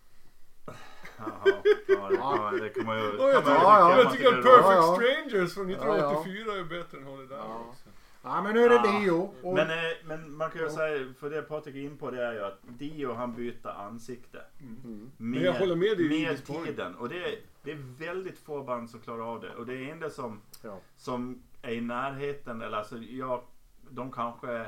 Jaha, ja, det, ja, det kan man ju... Och jag, kan man tycker, ja, ja, jag man tycker att. Perfect Ja, ja. Strangers från 1984 är bättre än Holy Diver Ja. också. Ja men nu är det Ja. Dio. Och, Men, eh, men man kan ju säga, för det Patrik är in på det är ju att Dio han byter ansikte. Mm. Med, jag håller med dig med tiden. Och det är, det är väldigt få band som klarar av det. Och det är enda som, Ja. som är i närheten, eller alltså jag, de kanske...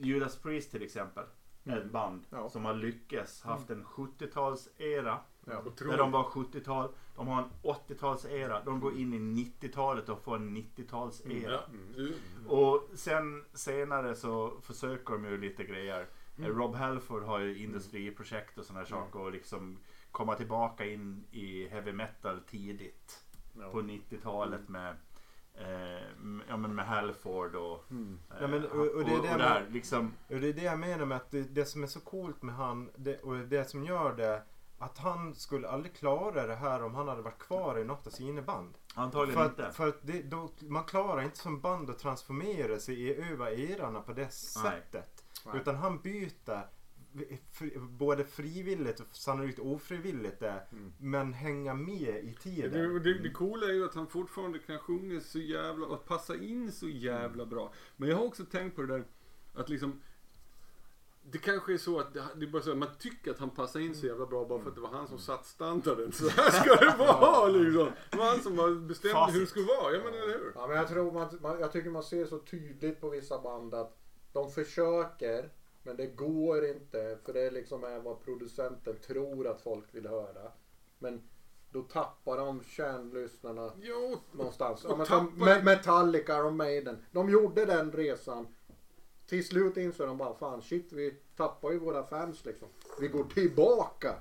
Judas Priest till exempel. Är ett band Ja. som har lyckats, haft en 70-talsera. Ja. Där de var 70-tal. De har en 80-talsera. De går in i 90-talet och får en 90-talsera. Ja. Mm. Och sen senare så försöker de ju lite grejer. Eh, Rob Halford har ju industriprojekt och sådana här saker och liksom komma tillbaka in i heavy metal tidigt. På 90-talet med eh, m- ja, men med Halford och, Mm. eh, Ja, men- och- och det är det och man- där liksom. Och det är det jag menar med att det, det som är så coolt med han det, och det som gör det att han skulle aldrig klara det här om han hade varit kvar i något av sina band. Antagligen För inte. att, för att det, då, man klarar inte som band att transformera sig i över erarna på det sättet. Nej. Utan han byter både frivilligt och sannolikt ofrivilligt det, Mm. men hänga med i tiden. Det, det, det coola är ju att han fortfarande kan sjunga så jävla och passa in så jävla bra. Men jag har också tänkt på det där att liksom det kanske är så att det, det är bara så att man tycker att han passar in så jävla bra bara för att det var han som satt standarden. <laughs> Så här ska det <laughs> vara liksom. Det var han som bestämde Facit. hur det skulle vara. Ja men eller hur? Ja, men jag, tror man, man, jag tycker man ser så tydligt på vissa band att de försöker men det går inte för det liksom är vad producenten tror att folk vill höra. Men då tappar de kärnlyssnarna Jo, någonstans. Och Ja, men tappar- Metallica och Maiden. De gjorde den resan. Till slut insåg de bara fan shit vi tappar ju våra fans liksom. Vi går tillbaka.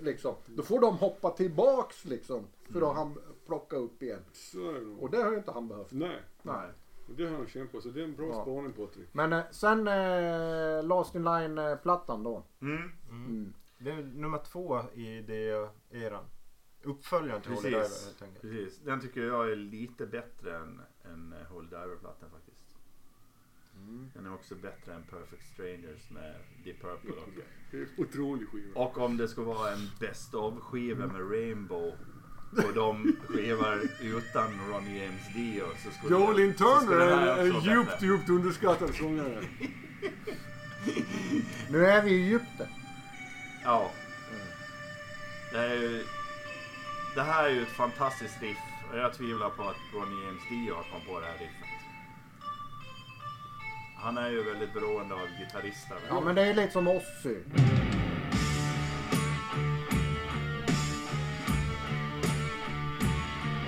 Liksom. Då får de hoppa tillbaks liksom. För att han plocka upp igen. så är det nog. Och det har ju inte han behövt. Nej, Nej. det har han känt på. Så det är en bra Ja. spaning Patrik. Men eh, sen eh, Last In Line eh, plattan då. Mm. Mm. Det är nummer två i det eran. Uppföljaren till Holy Diver Precis. helt enkelt. Precis. Den tycker jag är lite bättre än, än eh, Holy Diver-plattan faktiskt. Den är också bättre än Perfect Strangers med Deep Purple. Och, <laughs> otrolig skiva. och om det skulle vara en Best of-skiva med Rainbow och <laughs> de skivar utan Ronnie James Dio så skulle Jolin Turner är en djupt, djupt underskattad sångare. <laughs> Nu är vi i Egypten. Ja. Det, är ju, det här är ju ett fantastiskt riff och jag tvivlar på att Ronnie James Dio har kommit på det här riffet. Han är ju väldigt beroende av gitarrister. Ja men det är lite som Ozzy.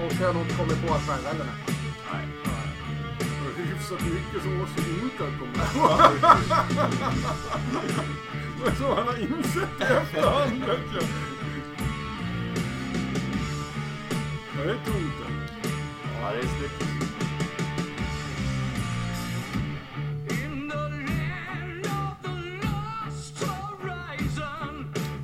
Ozzy har nog inte kommit på att själv heller. nej. Nej. Och Hyfsat mycket som också inte har kommit på. <laughs> Men så han har insett i efterhand jag. Det är tungt det. Ja, det är snyggt.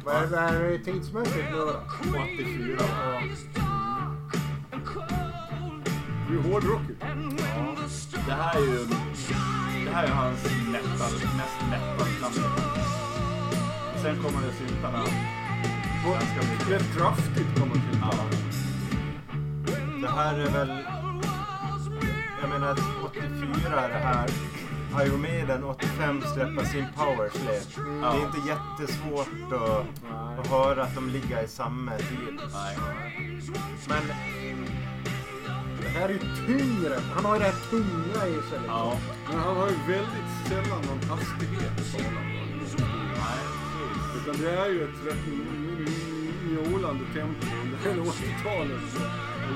Vad är, vad är det tidsmässigt nu då? 84. is dark and cold, Det är when the stars Det här är ju det här är hans metal, mest metal Sen kommer det syntarna. Ganska mycket. Rätt kraftigt tycka. Ja. Det här är väl... Jag menar 84 är det här. Iron Maiden 85 släpper sin Power Slave. Det är inte jättesvårt att, att höra att de ligger i samma tid. Nej. Men Det här är ju tyngre. Han har ju det här tunga i sig. Ja. Men han har ju väldigt sällan någon hastighet att tala om. Nej, precis. Utan det är ju ett rätt njolande tempo under hela 80-talet.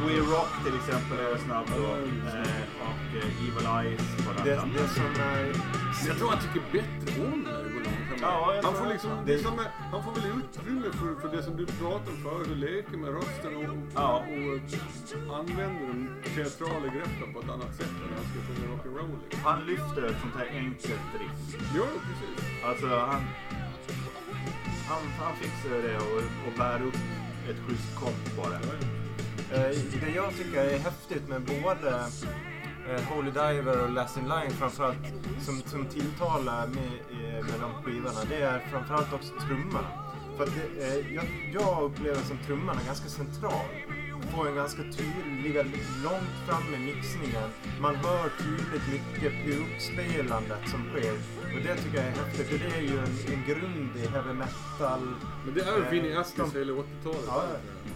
We Rock till exempel är snabb då. Eh, och eh, Evil Eyes på den det, det som är... Jag tror han tycker bättre om det överlag. Ja, jag han, får liksom, Det- liksom, han får väl utrymme för, för det som du pratade om förut, att leka med rösten och, Ja. och, och använda de teatrala greppen på ett annat sätt än han ska sjunga rock'n'roll. Liksom. Han lyfter ett sånt här enkelt riff. Ja, precis. Alltså han... Han, han fixar det och, och bär upp ett schysst komp bara. Eh, det jag tycker är häftigt med både eh, Holy Diver och Last In Line framförallt som, som tilltalar med, eh, med de skivorna det är framförallt också trummorna. För att det, eh, jag, jag upplever som trummorna ganska central. Får en ganska tydlig, långt fram i mixningen. Man hör tydligt mycket pukspelandet som sker. Och det tycker jag är häftigt för det är ju en, en grund i heavy metal. Men det är ju Eh, Vinnie Astley de- hela 80-talet. Ja,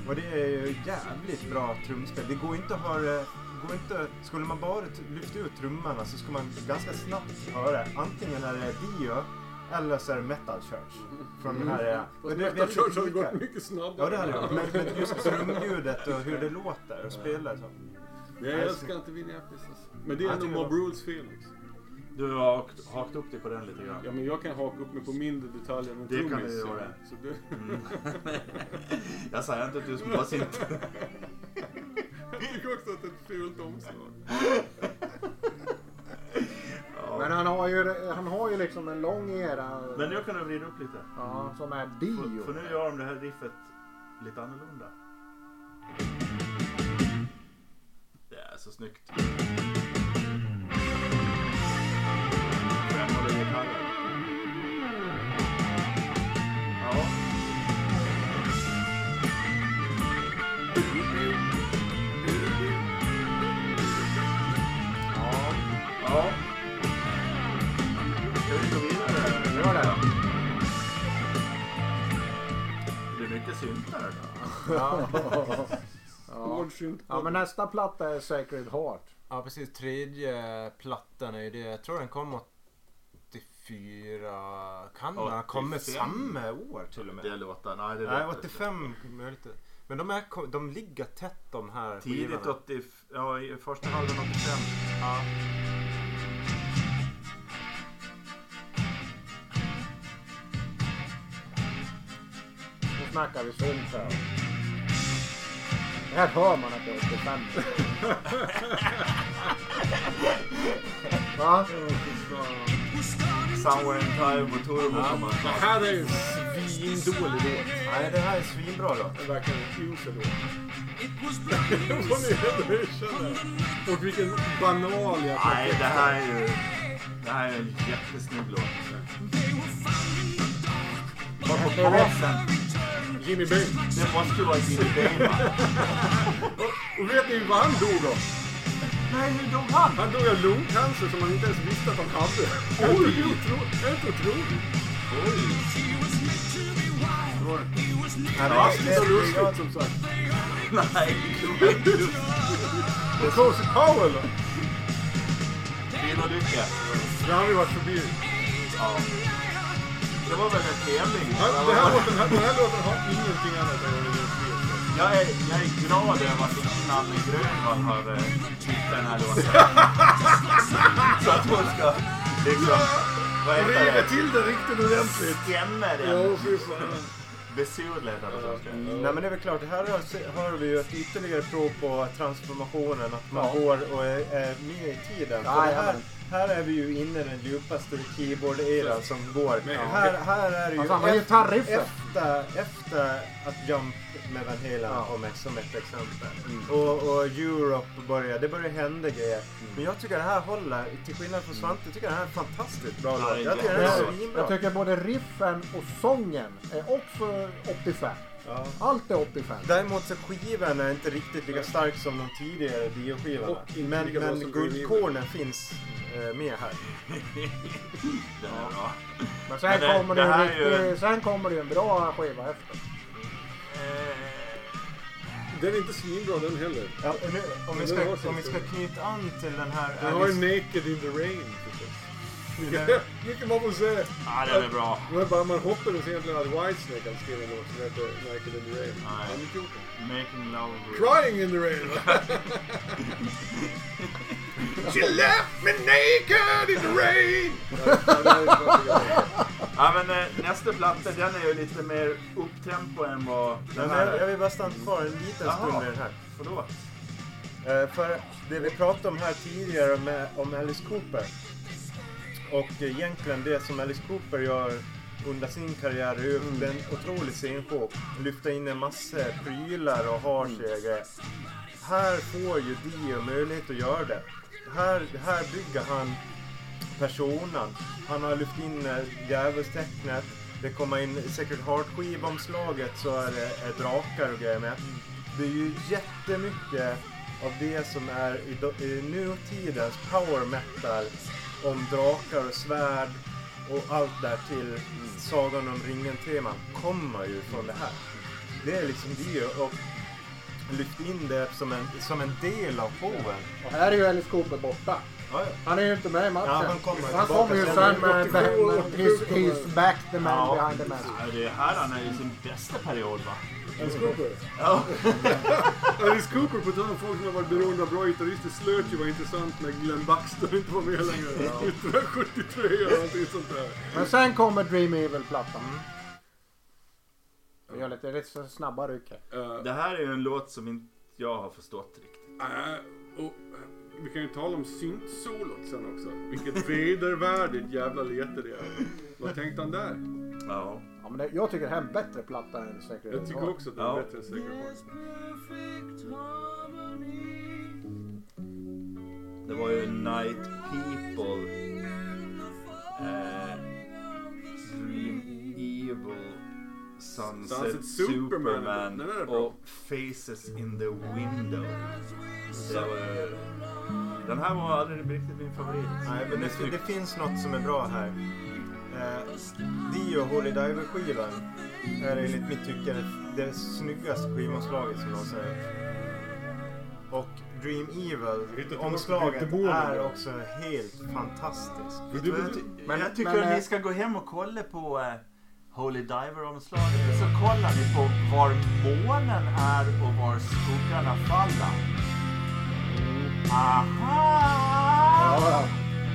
och det är ju jävligt bra trumspel. Det går inte att höra... Går inte, skulle man bara lyfta ut trummorna så skulle man ganska snabbt höra antingen är det Dio eller så är det Metal Church. Från den här eran. Fast Och det är Metal Church har lika. gått mycket snabbare. Ja det hade det. Men, men just <laughs> trumljudet och hur det låter och spelar så. Jag älskar inte Vinnie Appice alltså. Men det är tycker Mob Rules fel också. Du har hakt, hakat upp dig på den lite grann. Ja men jag kan haka upp mig på mindre detaljer än Det kan du ja. göra. Så det, Mm. <laughs> jag säger inte att du är småsint. jag <laughs> tycker också att det är ett fult omslag. Men han har ju, han har ju liksom en lång era. Men nu kan du vrida upp lite. Ja, som är För, Dio. för nu gör de det här riffet lite annorlunda. Det är så snyggt. Ja. Ja. Ja. Synt. men nästa platta är Sacred Heart. Ja precis, tredje plattan är ju det. Jag tror den kom 84. Kan den ha kommit 85? samma år till och med? Det låter... Nej, det Nej, låter- 85 möjligt. Men de, är, de ligger tätt de här Tidigt skivorna. 80, ja, i första halvan 85. Ja. Nu snackar vi sunt här. Här hör man att det är 85. Va? Somewhere in time på Turbo kan man Det här är en svindålig låt. Nej, det här är svinbra då. Det verkligen en usel låt. Vad ni ändå erkänner. Och vilken banal jävla Nej, det här är ju... Det här är en jättesnygg låt. På basen. Jimmy Bain. Det måste vara Jimmy Bain va? Och vet ni vad han dog av? Nej, hur dog han? Han dog av lungcancer som han inte ens visste att han hade. Oj! Inte otroligt. Ja, Det det, så det, lustigt som sagt. Nej, var just Och Cozy Powell då? bilolycka. Det har vi varit förbi. Ja. Det var väl en tävling? Här låten, den här låten har ingenting annat att göra. Jag är, jag är glad över att Nanne Grönvall har eh, klippt den här låten. <laughs> Så att hon ska liksom... Vad heter det? till det riktigt ordentligt. Stämma Jo, den. fy fan. Besudla heter det nej men det är väl klart, det här har, vi ju ett ytterligare prov på transformationen. Att man Ja. går och är, är med i tiden. För det här. Här är vi ju inne i den djupaste keyboard-eran som går. Men- här, här är det ju Alltså, han efter, efter, efter att Jump med Van Halen Ja. kom som ett exempel. Mm. Och, och Europe började, det började hända grejer. Men jag tycker det här håller, till skillnad från Svante, tycker jag det här är fantastiskt bra låt. är Jag tycker den är Jag, svinbra. jag tycker både riffen och sången är också 85. Ja. Allt är 85. Däremot så skivan är inte riktigt lika stark som de tidigare Dio-skivorna. Men, men guldkornen finns eh, med här. Den är bra. Men sen, Men kommer det det ju sen kommer det ju en bra skiva efter. Eh, Den är inte svinbra den heller. Ja, nu, om, vi ska, om vi ska knyta an till den här... Den har ju Naked in the Rain mycket man får säga. Ja, den är bra. Men bara man hoppades egentligen att Whitesnake hade skrivit en låt som hette Naked in the Rain. Nej. Han inte gjort det. Making love with... Crying in the rain. <laughs> She left me naked in the rain. Ja, men eh, nästa platta den är ju lite mer upptempo än vad den här jag, jag är. vill bara stanna kvar en liten stund med den här. Förlåt. Eh, för det vi pratade om här tidigare med, om Alice Cooper. Och egentligen det som Alice Cooper gör under sin karriär är ju Mm. en otrolig scenshow. Lyfta in en massa prylar och har sig. Här får ju Dio möjlighet att göra det. Här, här bygger han personen. Han har lyft in djävulstecknet. Det kommer in Sacred Heart skivomslaget så är det är drakar och grejer med. Det är ju jättemycket av det som är i, i nutidens power metal om drakar och svärd och allt där till Sagan om ringen-teman kommer ju från det här. Det är liksom det och lyft in det som en, som en del av showen. Och här är ju Alice Cooper borta. Ja, ja. Han är ju inte med i matchen. Ja, han kommer kommer ju sen. med, med, med 87 he's, he's back the man Ja. behind the mask. Ja, det här han är i sin bästa period va? Alice Cooper. Ja. <laughs> Alice Cooper, på tal om folk som har varit beroende av bra gitarrister, slöt ju vara intressant när Glenn Baxter inte var med längre. 1973 eller någonting sånt där. Men sen kommer Dream Evil-plattan. Vi gör lite, lite så snabba ryck här. Uh, Det här är ju en låt som inte jag har förstått riktigt. äh, och, vi kan ju tala om syntsolot sen också. Vilket vedervärdigt jävla lete det är. Vad tänkte han där? Ja. Men det, jag tycker det här är en bättre platta än Sacred Jag tycker också att det är Ja. bättre än Sacred Heart. Det var ju Night People. Eh, Dream Evil. Sunset, Sunset Superman, Superman. Den är bra. och Faces in the Window. Det var, den här var aldrig riktigt min favorit. Nej, men det, det finns något som är bra här. Eh, Dio Holy Diver-skivan är enligt mitt tycke det, det snyggaste skivomslaget som någonsin har. Och Dream Evil, omslaget är också helt fantastiskt. Vet du vad jag, ty- Men- jag tycker men, att ni ska gå hem och kolla på eh, Holy Diver-omslaget så kollar ni på var månen är och var skuggarna faller. Aha! Ja, ja.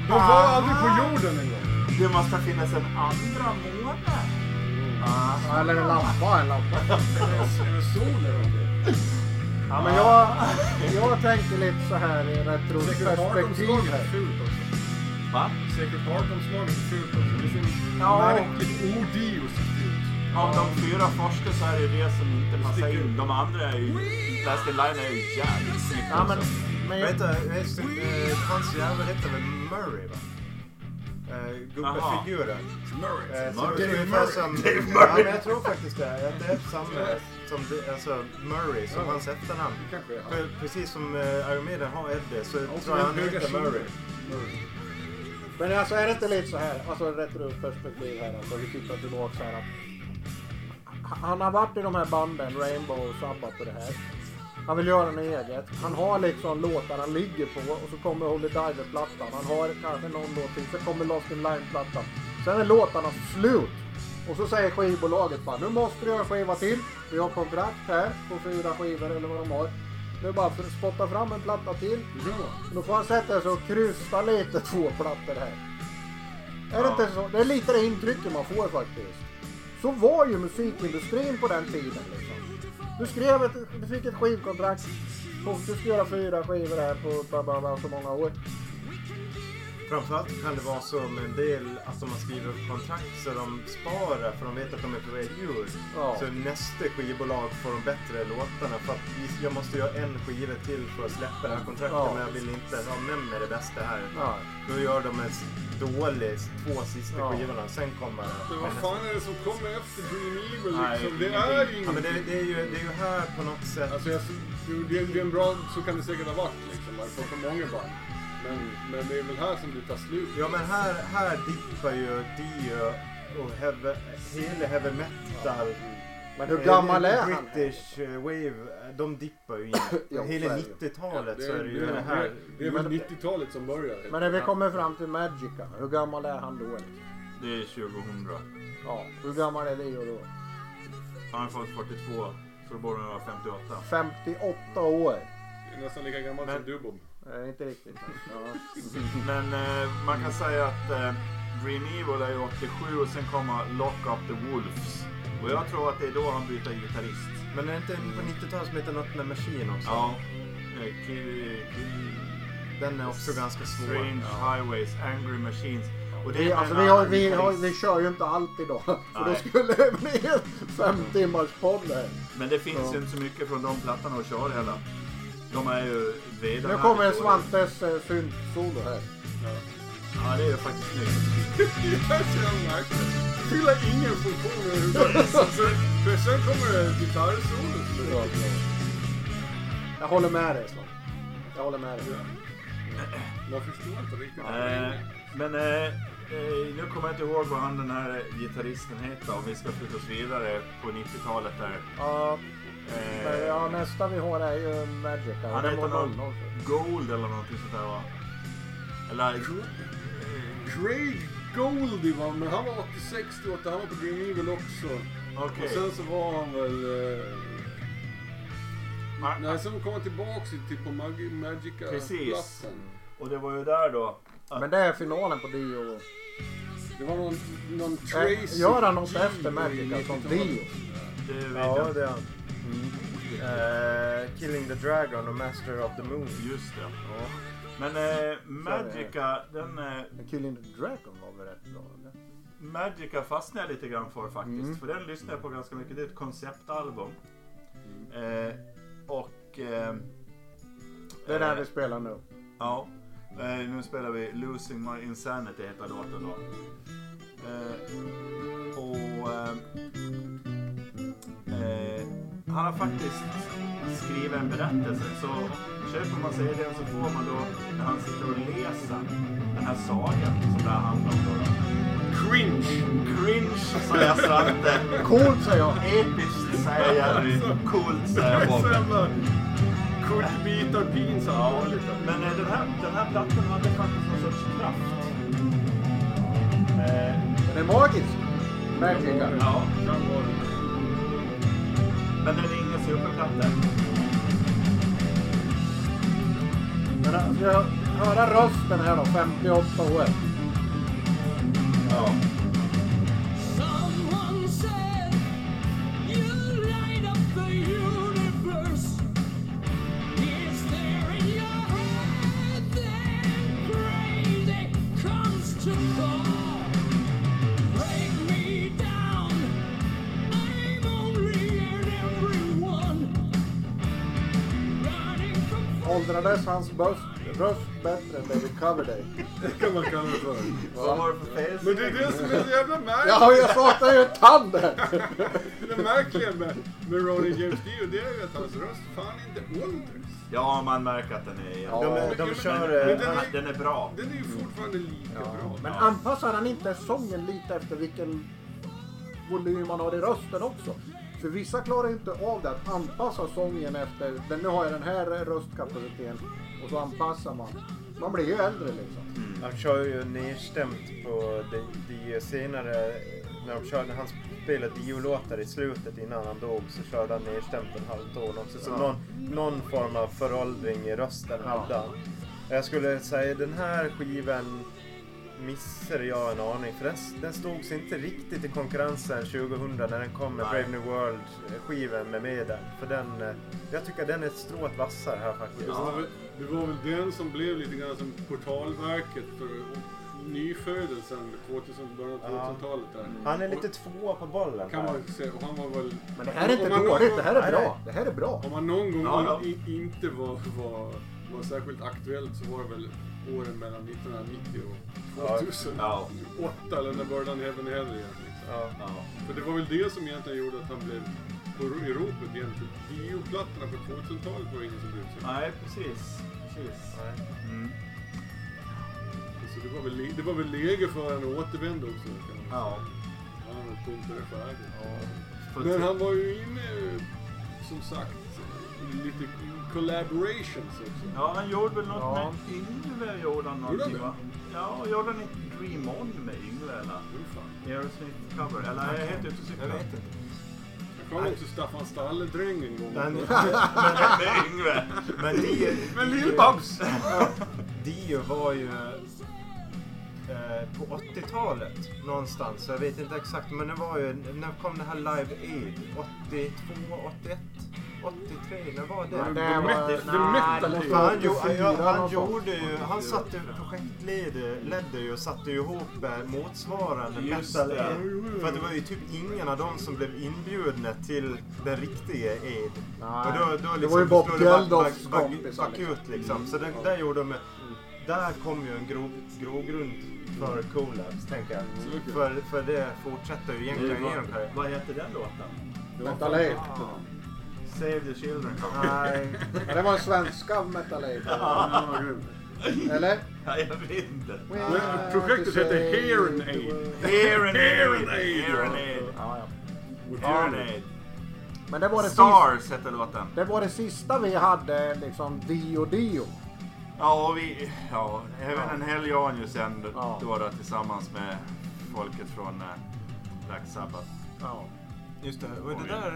De var aldrig på jorden en gång. Det måste finnas en andra måne. Aha. Eller en lampa, en lampa. Är det solen? Ja, men jag, jag tänker lite så här i retroperspektiv. Va? Secret Heart-omslaget är fult också. Det ser Ja. märkligt odiost ut. Av de fyra första så är det det som inte passar in. De andra är ju... Last in Line är ju jävligt snyggt Ja, men, också. men jag, Vänta, just, eh, hans jävel heter väl Murray va? Eh, Gubbefiguren. Murray. Eh, så Murray. det är Dave Murray. som... <laughs> Dave Ja, Murray. men jag tror faktiskt det. Att det är samma som det, alltså Murray, som Ja. hans efternamn. Kanske. För precis som uh, Iron Maiden har Eddie så Och tror jag han heter. Murray. Murray. men alltså är det inte lite så här, alltså retroperspektiv här alltså, vi tittar tillbaka så här att han har varit i de här banden, Rainbow och Sabbath och det här. Han vill göra något eget. Han har liksom låtar han ligger på och så kommer Holy Diver-plattan. Han har kanske någon låt till, så kommer Lost in Line-plattan. Sen är låtarna slut. Och så säger skivbolaget bara, nu måste du göra en skiva till. Vi har kontrakt här på fyra skivor eller vad de har. Nu bara för att spotta fram en platta till. Ja. Då får han sätta sig och krysta lite två plattor här. Är det Ja. inte så? Det är lite det intrycket man får faktiskt. Så var ju musikindustrin på den tiden liksom. Du skrev ett, du fick ett skivkontrakt. Och du ska göra fyra skivor här på på, på, på så många år. Framförallt kan det vara så med en del, alltså man skriver upp kontrakt så de sparar för de vet att de är på väg ur. Ja. Så nästa skivbolag får de bättre låtarna för att jag måste göra en skiva till för att släppa det här kontraktet Ja. men jag vill inte ha med mig det bästa här. Ja. Då gör de en dålig två sista Ja. skivorna, sen kommer Men vad fan är det som kommer efter Dream Evil Nej, liksom? Det ingenting. är ju Ja, men det, ingenting. det, är ju, det är ju här på något sätt. Alltså jag, det, det är en bra, så kan det säkert ha varit liksom. Man får för många band. Men, men det är väl här som det tar slut. Ja men här, här dippar ju Dio och heavy, hela heavy metal. Men hur eh, gammal är han? British eh, Wave, de dippar ju in. <laughs> Ja, hela så är det ju. 90-talet så är det ju det, det här. det är väl 90-talet som börjar. Men när vi kommer fram till Magica, hur gammal är han då? Det är 2000. Ja, hur gammal är Leo då? Han har fått 42. Så då borde han vara 58. 58 år. Nästan lika gammal Men- som Dubob. Eh, inte riktigt. Ja. Men eh, man kan säga att eh, Dream Evil är ju 87 och sen kommer Lock Up the Wolves. Och jag tror att det är då han byter gitarrist. Men är det inte på 90-talet som heter något med Machine också? Ja. Eh, Kill, kill, Den är också ganska svår. Strange Ja. Highways, Angry Machines. Och det Vi, är alltså, vi, har, vi, har, vi kör ju inte alltid då. <laughs> För då Nej. skulle det bli en fem timmars podd. Men det finns ju inte så mycket från de plattorna att köra heller. De är ju vedervärdigt Nu kommer. Svantes eh, syntsolo här. Ja, det är ju faktiskt snyggt. <laughs> Det är så märkligt. Fyller ingen funktion överhuvudtaget. För, sen kommer det gitarrsolo som är riktigt bra. Jag håller med dig Svan. Jag håller med dig. Man förstår inte riktigt. Eh, men eh, nu kommer jag inte ihåg vad han den här gitarristen heter om vi ska flytta oss vidare på 90-talet där. Ja, men, Eh, ja, nästa vi har är ju Magic. Han heter någon- 00. Gold eller någonting sånt där va? Eller... eh, Craig Goldie var, men han var 86 88, han var på Dream Evil också. Okej. Och sen så var han väl... Eh, nej, sen kom han tillbaks till på Mag- Magica Precis. plattan. Och det var ju där då. att- Men det är finalen på Dio. Det var någon, någon Eh, Tracy... Gör han något efter i Magic alltså, 90-talet. Dio? Det vet Ja, jag. det är han. Eh, Killing the Dragon och Master of the Moon. Just det. Men eh, Magica, den... Eh, Men Killing the Dragon var väl rätt bra? Eller? Magica fastnade jag lite grann för faktiskt. Mm. För den lyssnade jag på ganska mycket. Det är ett konceptalbum. Eh, och... Eh, Det är där eh, vi spelar nu. Ja. Eh, nu spelar vi Losing My Insanity heter låten då. Och... Eh, eh, han har faktiskt skrivit en berättelse. Så köper man CDn så får man då när han sitter och läser den här sagan som det här handlar om. Då. Cringe! Cringe säger Svante. Coolt säger jag. Episkt säger Jerry. Coolt säger Så Bob. jävla kultbitar pinsamt Ja, men eh, den här, den här plattan hade faktiskt någon sorts kraft. Eh, Den är magisk. Magica. Ja, Kan vara men den är ingen superplatta. Men eh, ska jag höra rösten här då, 58 år. Åldrades hans röst, röst bättre än David Coverdale? Det kan man kalla det för. Vad var det för face? Men det är det som är så jävla märkligt. Ja, jag saknar ju en tand där. Det märkliga med, med Ronny James Dio det är ju att hans röst fan inte åldras. Ja, man märker att den är... Ja. De, Men- de men- kör... men eh, den Ja, den är bra. Den är ju fortfarande lika bra. Men Ja. anpassar han inte sången lite efter vilken volym man har i rösten också? För vissa klarar inte av det, att anpassa sången efter, den, nu har jag den här röstkapaciteten och så anpassar man. Man blir ju äldre liksom. Han kör ju nedstämt på de, de senare, när de körde, han spelade Dio-låtar i slutet innan han dog så körde han nedstämt en halvton också. Så Ja. någon, någon form av föråldring i rösten Ja. hade han. Jag skulle säga den här skivan missade jag en aning för den, den stod sig inte riktigt i konkurrensen 2000 när den kom med Nej. Brave New World skivan med Maiden. För den, eh, jag tycker den är ett strået vassare här faktiskt. Det var, väl, det var väl den som blev lite grann som portalverket för nyfödelsen 2000, början av Ja. 2000-talet där. Han är lite tvåa på bollen. Kan man säga. Och han var väl... Men det här är inte dåligt, det här är Nej, bra. Det här är bra. Om man någon gång Ja, ja. inte var, var, var särskilt aktuellt så var det väl åren mellan 1990 och 2008 Ja. eller när började han Heaven Hell igen. Liksom. Ja. Ja. För det var väl det som egentligen gjorde att han blev på i ropet igen. För Dio-plattorna på 2000-talet var ingen som brydde sig. Nej, precis. precis. Nej. Mm. Så det var, väl, det var väl läge för en att återvända också. Kan man Ja. Han var pumpade färdigt. För Men han var ju inne, som sagt, lite collaborations också. Ja, han gjorde väl något Ja. med Yngve gjorde han någonting Gjorde va? Ja, gjorde han inte Dream On med Yngve eller? Aerosmith cover? Eller är jag helt ute och Jag cyklar? vet inte. Det kom också Staffan Stalledräng en gång. Men, <laughs> <laughs> Med Yngve? men Dio, Men Lill-Babs! <laughs> Dio var ju eh, på 80-talet någonstans. Jag vet inte exakt men det var ju, när kom det här Live Aid? 82, 81, 83? När var det? Men det var... Nej, det han, jo, 84 ja, han något sånt. gjorde ju, han satte projektledde ledde ju och satte ju ihop eh, motsvarande Just Metal det. För det var ju typ ingen av dem som blev inbjudna till den riktiga Aid. Nej. Och då, då liksom det var ju Bob det back- Geldofs kompisar. bakut liksom. Så det, där gjorde de, där kom ju en grov, grogrund för collabs tänker jag. Så- För, för det fortsätter ju egentligen Vad- genom karriären. Vad heter den låten? Metal Aid. Save the Children. Nej, Ja, det var en svenska Metal Aid. Eller? Ja, jag vet inte. Men projektet heter Hearing Aid. Hearing Hearing Aid. Aid. Hearing Aid. Ja, Aid. Men det var det, sista, Stars hette låten. det var det sista vi hade, liksom Dio Dio. Ja, och vi, ja, även en ju sen då, Ja. då, då tillsammans med folket från eh, Black Sabbath. Ja. just det. Och det där,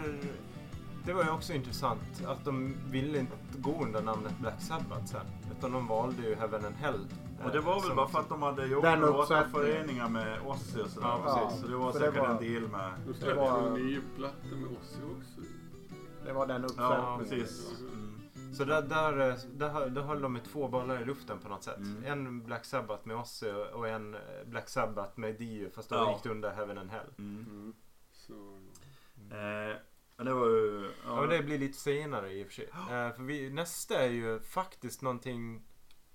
det var ju också intressant att de ville inte gå under namnet Black Sabbath sen. Utan de valde ju Heaven and Hell. Och det var väl Som- bara för att de hade gjort Den några uppsättningen. föreningar med Ozzy och sådär. Ja, precis. Så det var det säkert var- en deal med... De Det släppte var- en ny platta med Ozzy också. Det var den Ja, uppsättningen. precis. Mm. Så där, där, eh, där, där höll de med två bollar i luften på något sätt. Mm. En Black Sabbath med Ozzy och en eh, Black Sabbath med Dio fast då Ja. gick det under Heaven and Hell. Mm. Mm. Så, Eh, men det var ju... Ja, men det blir lite senare i och för sig. Eh, för vi, nästa är ju faktiskt någonting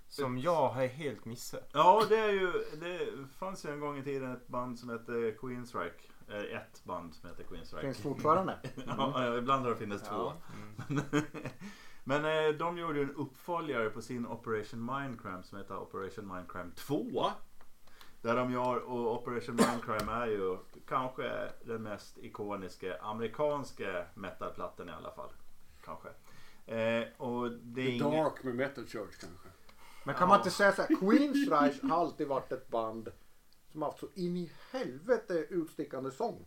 som jag har helt missat. Ja, det är ju... Det fanns ju en gång i tiden ett band som hette Queenstrike. Eh, ett band som hette Queenstrike. Finns fortfarande. <laughs> Ja, ibland har det funnits två. Mm. <laughs> Men eh, de gjorde ju en uppföljare på sin Operation Mindcrime som heter Operation Mindcrime 2. Där de gör, och Operation Mindcrime är ju kanske den mest ikoniska amerikanska metalplattan i alla fall. Kanske. Eh, och det är The. Dark med Metal Church kanske. Men kan man inte säga så här, Queensryche har alltid varit ett band Som haft så in i helvete utstickande sång.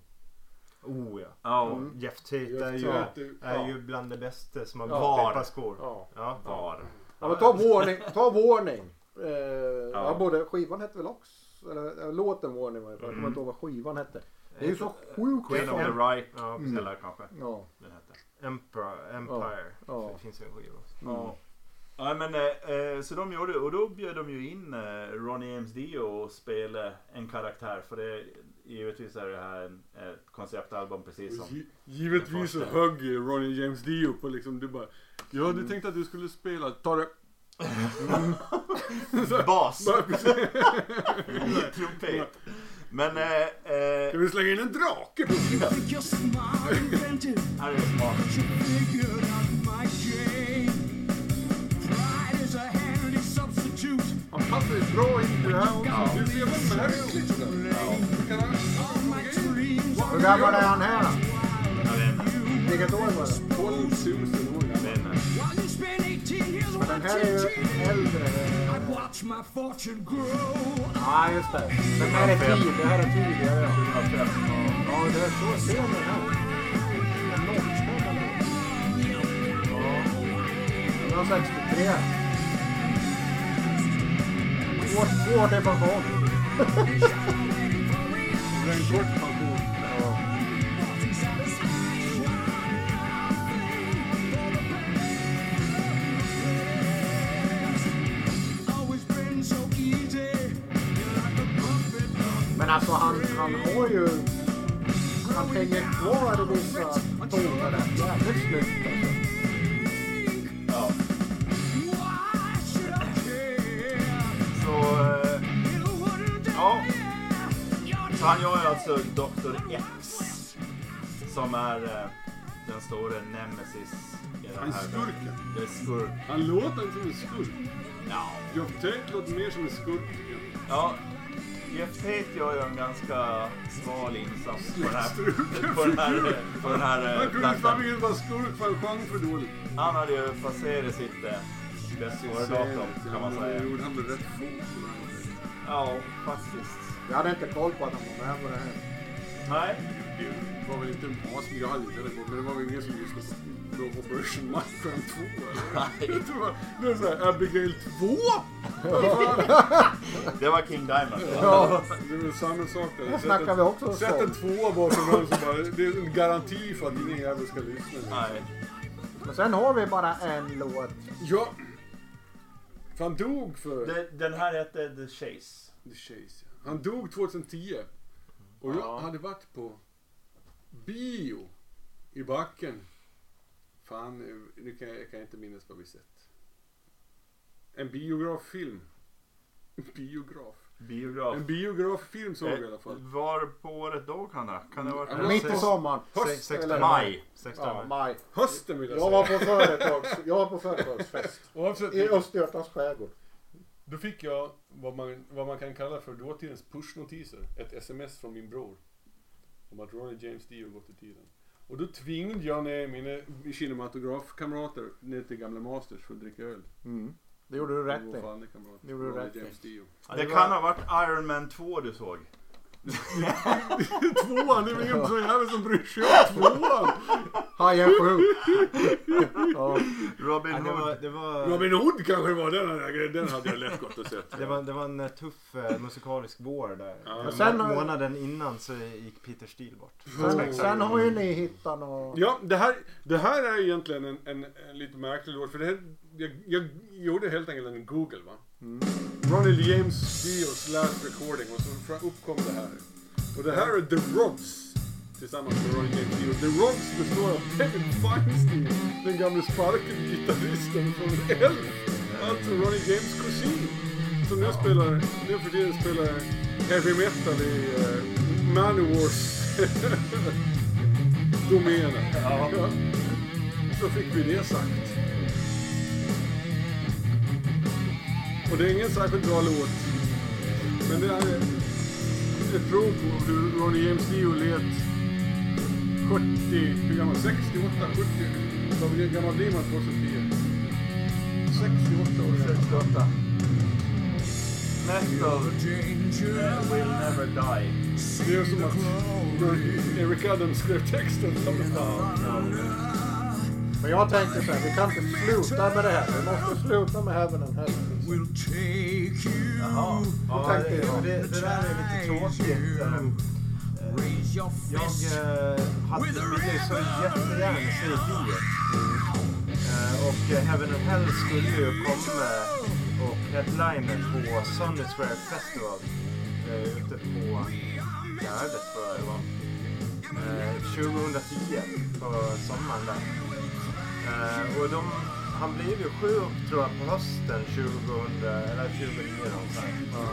Oh ja. Ja, Mm. Jeff Tate Jeff är, ju, Tate, är ja. ju bland det bästa som har Ja. gått Var. pepparskor. Ja. Ja. var. Ja men ta Warning. Ta warning. Eh, ja. Ja. både skivan hette väl också. Eller låten Warning var det. Jag kommer inte ihåg vad skivan hette. Det är ju så sjukt Queen of the Right. Ja, Mm. Eller kanske Ja. den hette. Empire. Empire. Ja. Det finns ju en skiva också. Ja. Ja, men, eh, eh, så de gjorde, och då bjöd de ju in eh, Ronnie James Dio och spela en karaktär. För det, givetvis är det här en, ett konceptalbum precis som... Gi- Givetvis så högg Ronnie James Dio på liksom, du bara Ja du tänkte att du skulle spela, ta det. <laughs> Bas! Bara, <laughs> Trumpet. Men... Eh, eh, Ska vi slänga in en drake här är smart. Han passar ju bra in i det här också. Märkligt Hur gammal är han här? då? Vilket år var det? 12 000 år gammal. inte. While you spend 18 years Men den här är ju äldre. Ja just det. Den här är tid. Det här är tidigare. ja. 2005. Ja det är så ser den här. En eller? Ja. 163. Två, två år till pension. Det är en kort Men alltså han, han har ju... Han hänger kvar i vissa toner där. Jävligt snyggt alltså. Ja. Så... Eh, Ja. Så han gör ju alltså Dr. X. Som är eh, den stora nemesis i den Han är här. skurken. Det är skurk. Han låter inte som en skurk. Ja. Jeff Tate låter mer som en skurk. tycker jag. ja. Jeff Tate gör ju en ganska sval insats på den här, på den här, på den här Han eh, kunde vara skurk för han sjöng för dåligt. Han hade ju passerat sitt eh, bästföre-datum kan man Det säga. gjorde han väl rätt fort. Ja, faktiskt. Jag hade inte koll på att han var med på det här. Nej. Det var väl inte en as, jag hade inte heller koll, men det var väl ingen som lyssnade på på Operation Mindcrime 2 eller? Nej. Det var, det var såhär, Abigail 2? Det var King Diamond. Ja, Det är väl samma sak där. här snackar vi också Sätt en tvåa bakom någon som bara, det är en garanti för att ingen jävel ska lyssna. Nej. Men sen har vi bara en låt. Ja. För han dog för... Det, den här hette The Chase. The Chase, ja. Han dog 2010. Och jag Ja. hade varit på bio i backen. Fan, eh, nu kan jag, jag kan inte minnas vad vi sett. En biograffilm. <laughs> Biograf. Biograf. En biograffilm såg jag i alla Eh, fall. Var på året då kan det? Kan det ha varit? Mitt i sommaren. Höst, 16 eller- Maj. 16 Ja, maj. Hösten vill jag Jag var säga. på företags, jag var på företagsfest <laughs> Oavsett, i Östergötlands skärgård. då fick jag vad man, vad man kan kalla för dåtidens pushnotiser. Ett sms från min bror. Om att Ronnie James Dio gått i tiden. Och då tvingade jag ner mina kinematografkamrater ner till gamla Masters för att dricka öl. Mm. Det gjorde du rätt i. Det gjorde du Ronnie rätt i. James Dio. Ja, Det var- kan ha varit Iron Man 2 du såg. <laughs> Tvåan, det är väl ingen sån jävel som bryr sig om tvåan. Hajen 7. ja. Robin Ja, det Hood. var, det var, Robin Hood kanske det var, den, hade- den hade jag lätt gått och sett. det var, det var en eh, tuff eh, musikalisk vår där. Ja, sen- månaden innan så gick Peter Steele bort. Sen, sen har ju ni hittat något. Ja, det här, det här är egentligen en, en, en lite märklig låt. För det här, jag, jag gjorde helt enkelt en Google va. Ronnie James Dios last recording och så uppkom det här. Och det här är The Rods tillsammans med Ronnie James Dio. The Rods består av Kevin Feinstein, den gamle sparkade gitarristen från Elf. Alltså Ronnie James kusin. Som nu spelar, nu för tiden spelar heavy metal i uh, Manowars <laughs> domänen. Ja. Ja. Så fick vi det sagt. Och det är ingen särskilt bra låt. Men det är ett prov på hur Ronnie James Dio lät 70, hur gammal? 68, 70? Hur gammal blir man 2010? 68 år. 68. metal eh, will never die. Det är som att Eric Adams skrev texten. Men jag tänkte så här, vi kan inte sluta med det här. Vi måste sluta med Heaven and Hell. Jaha. Ja, det, det, det där är lite tråkigt. eh, Jag eh, hade, ju så jättegärna Dio. Eh, och eh, Heaven and Hell skulle ju komma och headliner på Sunnysquare Festival eh, ute på Gärdet tror jag det var. Eh, 2010 på sommaren där. Eh, och de, han blev ju sjuk tror jag på hösten 2000, eller 2009 någonstans. Ja,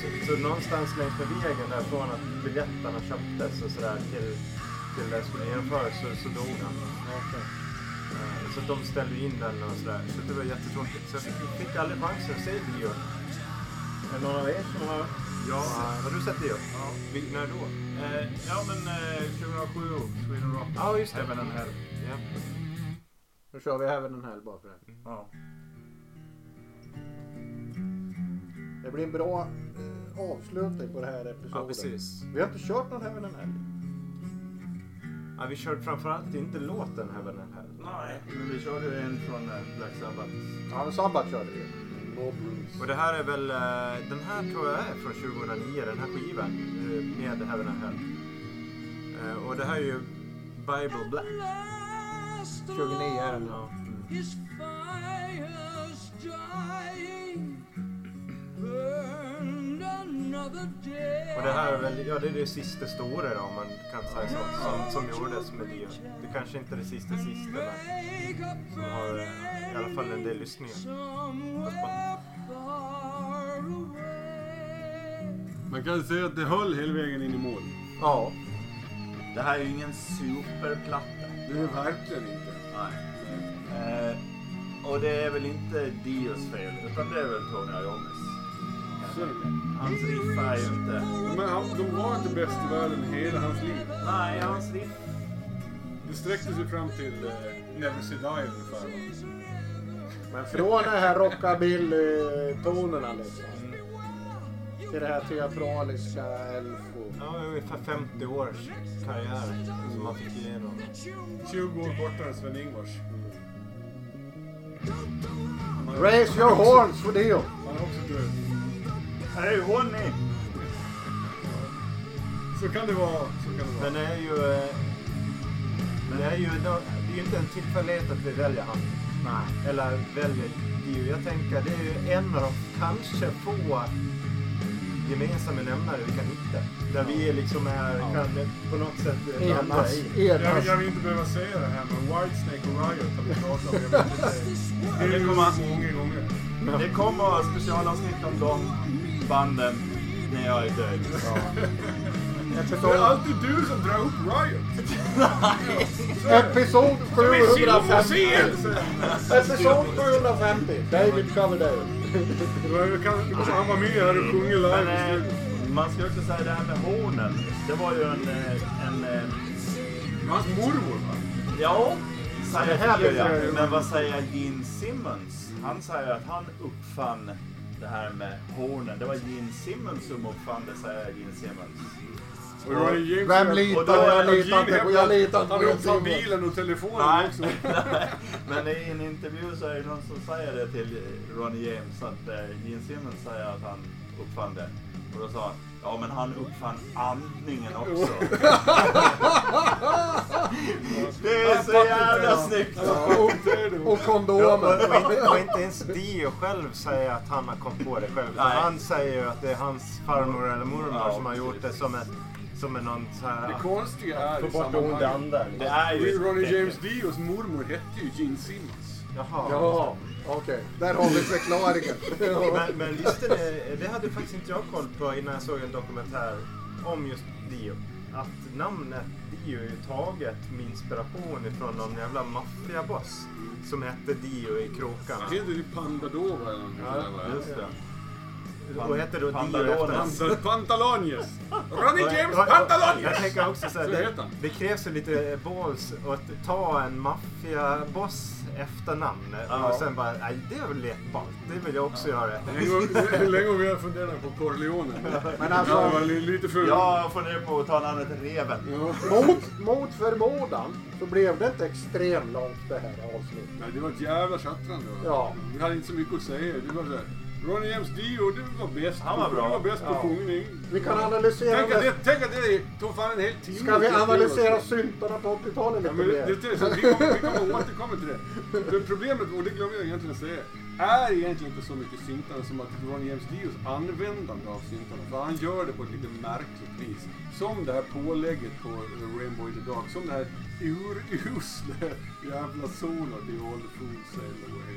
så, så någonstans längs med vägen där från att biljetterna köptes och sådär till, till det skulle genomföras så, så dog han. Eh, så de ställde in den och sådär. Så det var jättetråkigt. Så jag fick, fick aldrig chansen att se Dio. Är det någon av er som har, Ja. har du sett Dio? Ja. När då? Eh, ja men eh, 2007, Sweden Rock. Ja, just det. Heaven and Hell. Ja. Nu kör vi Heaven and Hell bara för det. Ja. Det blir en bra eh, avslutning på det här episoden. ja, precis. Vi har inte kört någon Heaven and Hell. Ja, vi körde framförallt inte låten Heaven and Hell. Nej, men vi körde en från eh, Black Sabbath. Ja, men Sabbat körde vi. Och det här är väl, eh, den här tror jag är från 2009, den här skivan med Heaven and Hell. Och det här är ju Bible Black. 29 är den. Ja. Och det här är väl, ja det är det sista stora då om man kan säga så, som, som gjordes med Dio. Det kanske inte är det sista sista men som har eh, i alla fall en del lyssningar. Man kan säga att det höll hela vägen in i mål. Ja. Det här är ju ingen superplatta. Det är verkligen inte. Nej. Eh, och det är väl inte Dios fel, utan det är väl Tony Iommis. Det. Hans riff är ju inte... Men han, de var inte bäst i världen hela hans liv. Nej, hans riff... Det sträckte sig fram till uh, Never Say Die ungefär. Men från de här rockabilly-tonerna liksom. Till det här teatraliska elfo. Ja, ungefär 50 års karriär som man fick igenom. 20 år kortare än Sven-Ingvars. Raise your horns for Dio! Han är också död. Hej hörni! Så kan det vara. Så kan det vara. Men det är ju... eh, Men det är ju, det är ju inte en tillfällighet att vi väljer han. Nej. Eller väljer Dio. Jag tänker det är ju en av de kanske få gemensamma nämnare vi kan hitta. Där vi liksom är, kan på något sätt landa Enas. i. Jag, jag vill inte behöva säga det här men Whitesnake och Riot har vi pratat om. Jag vet inte. Många gånger. Det kommer specialavsnitt om de banden när jag är död. Det är alltid du som drar upp Riot. episod Men se, 750. se! Episod 750. David Coverdale. Han var med här och sjunger live Men eh, man ska också säga det här med hornen. Det var ju en... eh, en eh, Hans mormor va? ja, det säger vet ja. jag. Men vad säger Gene Simmons? Han säger att han uppfann det här med hornen. Det var Gene Simmons som uppfann det, säger Gene Simmons. Vem och litar jag litar inte på? Jag litar inte Han på Jan ta Simmons. bilen och telefonen Nej, också. nej. <laughs> Men i en intervju så är det någon som säger det till Ronny James att eh, Gene Simmons säger att han uppfann det. Och då sa han, ja men han uppfann andningen också. <laughs> det är så jävla snyggt! Ja, och, och Ja, kondomer. och, och, inte, och inte ens Dio själv säger att han har kommit på det själv. Han säger ju att det är hans farmor eller mormor Ja, som har gjort det som en, som en någon så här... Det konstiga är Få i bort onda sammanhanget. andar. Det är ju... Ronny James Dios mormor hette ju Gene Simmons. Jaha. Jaha, okej. Där har vi förklaringen. <laughs> Men, men visste ni, det hade faktiskt inte jag koll på innan jag såg en dokumentär om just Dio. Att namnet Dio är ju taget med inspiration ifrån någon jävla maffiaboss som hette Dio i krokarna. Heter det Pandadova eller någonting Ja? Just det. Och heter då Dio Pantalones. Pantalonius! Ronnie Och- James Pantalonius! Jag tänker också så här, Så det, heter han. det krävs ju lite balls att ta en maffiaboss efternamn Ja. och sen bara, nej det är väl lättballt, det vill jag också göra. En gång, hur länge har vi funderat på Corleone? Men Ja, alltså, det var li- lite för... Jag funderar på att ta namnet Reven. Ja. mot, mot förmodan så blev det inte extremt långt det här avsnittet. Nej, det var ett jävla tjattrande. Ja. Vi hade inte så mycket att säga. Det var så här, Ronnie James Dio, det var bäst. Han var bra. Han var bäst på Ja. sjungning. Vi kan analysera Tänk att det. det, tänk att det tog fan en hel timme. Ska vi analysera syntarna på 80-talet Ja, lite men det, mer? det, är så, vi, kommer, vi kommer återkomma till det. det. Problemet, och det glömde jag egentligen säga, är egentligen inte så mycket syntarna som att Ronnie James Dios användande av syntarna. För han gör det på ett lite märkligt vis. Som det här pålägget på Rainbow in the Dark. Som det här urusla jävla solot i All the Fools Sail Away.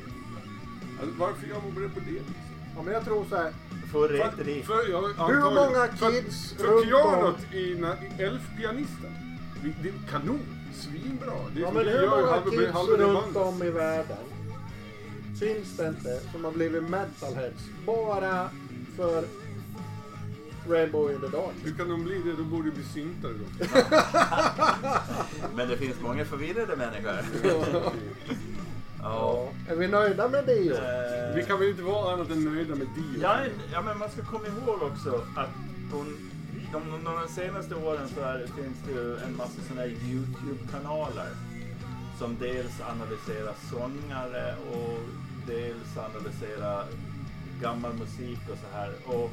Alltså, varför gör man det på det viset? Ja, men jag tror så här. För, inte det. för, ja, Hur antagligen. många För- kids För runt pianot i, na- i Elfpianisten, det är kanon. Svinbra. Det är Ja, som men det hur gör många halva- kids halva det runt bandet. om i världen finns det inte som har blivit metalheads bara för Rainbow in the Dark? Hur kan de bli det? Då borde bli syntare då. <laughs> Men det finns många förvirrade människor. Ja. Är vi nöjda med det? Eh, Vi kan väl inte vara annat än nöjda med Dio? Ja, ja, men man ska komma ihåg också att hon, de, de, de senaste åren så är, finns det ju en massa sådana här YouTube-kanaler som dels analyserar sångare och dels analyserar gammal musik och så här. Och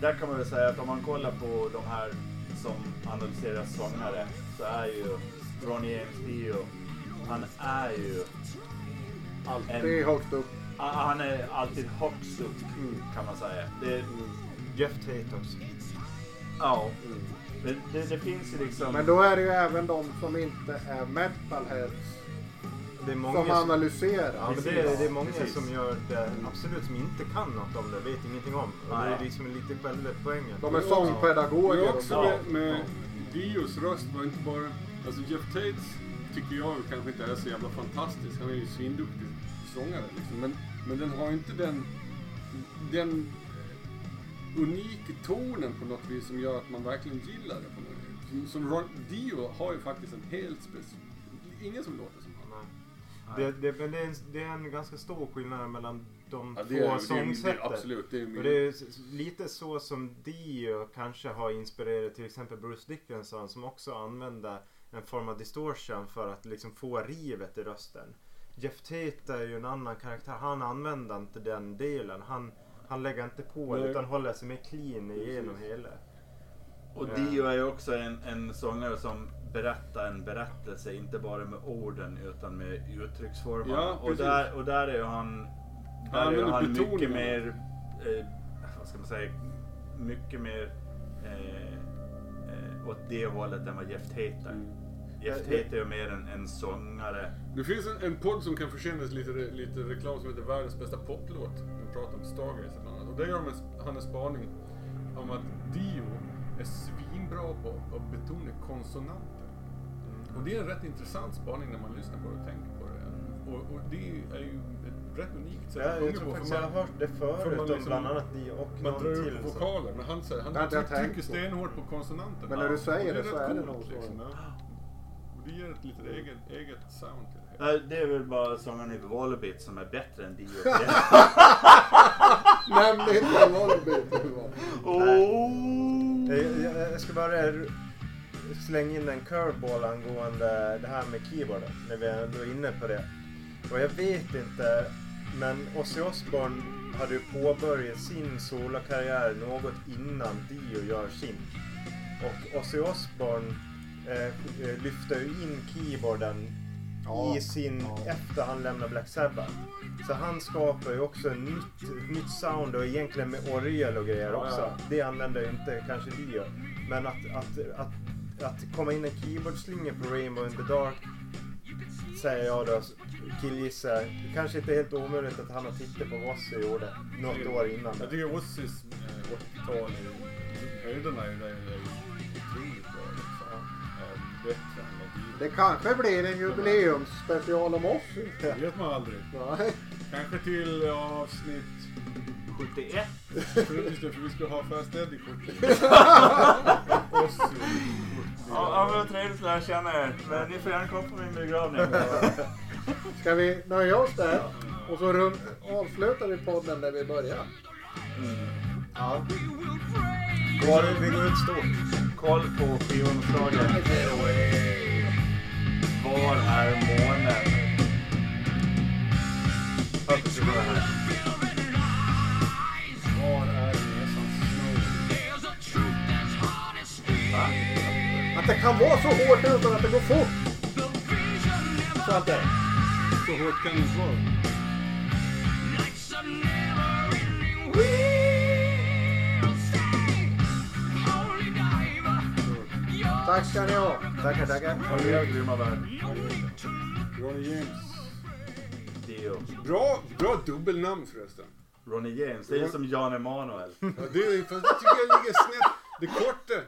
där kan man väl säga att om man kollar på de här som analyserar sångare så är ju Ronnie James Dio, han är ju Alltid högt upp. han är alltid högst upp kan man säga. Det, Jeff Tate också. Ja. Men det, det finns ju liksom... Men då är det ju även de som inte är metalheads Det är många som analyserar. ja, men det, är, det är många Precis. som gör det absolut som inte kan något om det, vet ingenting om. Och det är liksom lite själva poängen. De är Ja. sångpedagoger. Men och också så. med, med Ja. Dios röst var inte bara... Alltså Jeff Tates tycker jag kanske inte är så jävla fantastisk. Han är ju svinduktig sångare liksom. Men, men den har inte den... Den unika tonen på något vis som gör att man verkligen gillar det. På något vis. Som, som Ron, Dio har ju faktiskt en helt speciell... Ingen som låter som han. Det, det, men det, är en, det är en ganska stor skillnad mellan de Ja, två det är, är, det sångsätten. är absolut. Det är min, Och det är lite så som Dio kanske har inspirerat till exempel Bruce Dickinson som också använde en form av distortion för att liksom få rivet i rösten. Jeff Tate är ju en annan karaktär. Han använder inte den delen. Han, han lägger inte på Nej. utan håller sig mer clean igenom hela. Och Dio är ju också en, en sångare som berättar en berättelse, inte bara med orden utan med uttrycksformarna. Ja, och, där, och där är ju han, där Han är han mycket mer, eh, vad ska man säga, mycket mer eh, eh, åt det hållet än vad Jeff Tate är. Mm. Jeff Eh, Tate är ju mer en, en sångare. Det finns en, en podd som kan förtjänas lite, lite reklam som heter Världens bästa poplåt. De pratar om Stargazer bland annat. Och där gör de en, han en spaning om att Dio är svinbra på att betona konsonanter. Och det är en rätt intressant spaning när man lyssnar på det och tänker på det. Och, och det är ju ett rätt unikt sätt Ja, att jag sjunga tror på. faktiskt för jag har hört det förut för liksom- bland annat Dio och Man drar upp vokaler, men han, han Det jag trycker stenhårt på konsonanterna. Men när du säger Och det så är det nog så. liksom. Och det ger ett litet eget, eget sound det är väl bara sångaren i Volbeat som är bättre än Dio. Nämn inte Volbeat. oh! Jag, jag, jag ska bara slänga in en curveball angående det här med keyboarden. När vi ändå är inne på det. Och jag vet inte, men Ozzy Osbourne hade ju påbörjat sin solokarriär något innan Dio gör sin. Och Ozzy Osbourne eh, eh, lyfte ju in keyboarden Ja, i sin, ja. efter han lämnade Black Sabbath. Så han skapar ju också nytt, nytt sound och egentligen med orgel och grejer också. ja. Det använder ju inte kanske Dio. Men att, att, att, att komma in en keyboardslinga på Rainbow in the Dark säger jag då, killgissar. Kanske inte helt omöjligt att han har tittat på vad Ozzy gjorde något år innan. Jag tycker Ozzys eh, 80-tal, är- höjderna är ju otroligt bra. Liksom. Eh, vad Det kanske blir en jubileumsspecial om oss. Det vet man aldrig. Nej. Kanske till avsnitt 71. Just det, för vi ska ha Fast Eddie-kort. <laughs> Oss. Ja, ja, men vad trevligt att lära känna er. Men ni får gärna komma på min begravning. <laughs> Ska vi nöja oss där? Och så rund, avslutar vi podden där vi börjar. Ja. Var, vi går ut stort. Koll på skivomslaget. Var är månen? Högt upp här. Var är resans snö? Att det kan vara så hårt utan att det går fort. Så att det. Så hårt kan det vara. Tack ska ni ha. Tackar, tackar. Adjö grymma värld. Ronny James. Dio. Bra, bra dubbelnamn förresten. Ronny James. Det är som Jan Emanuel. Ja, det, är- fast det tycker jag ligger snett. Det korta,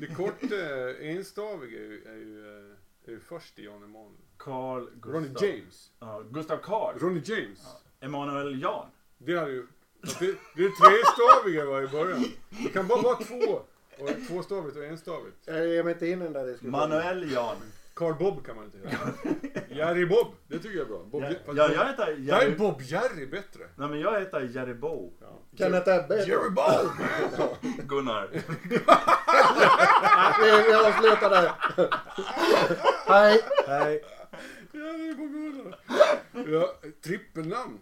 det korta enstaviga är ju, är ju, eh, är ju först i Jan Emanuel. Carl Gustav. Ronny James. Ja, Gustav Karl. Ronny James. Emanuel Jan. Det hade ju... Det, det är trestaviga var i början. Det kan bara vara två. Och tvåstavigt och enstavigt. Jag mig inte in den där diskussionen. Manuel Jan. Carl Bob kan man inte heta. Jerry Bob. Det tycker jag är bra. Bob, Ja, fast ja, jag heter Där är Jerry... Bob Jerry bättre. Nej men jag heter Jerry Bo. Ja. Kenneth Ebbe. Jerry Bob! <laughs> Gunnar. Vi, vi avslutar där. Hej. Hej. Är på goda. Ja, trippelnamn.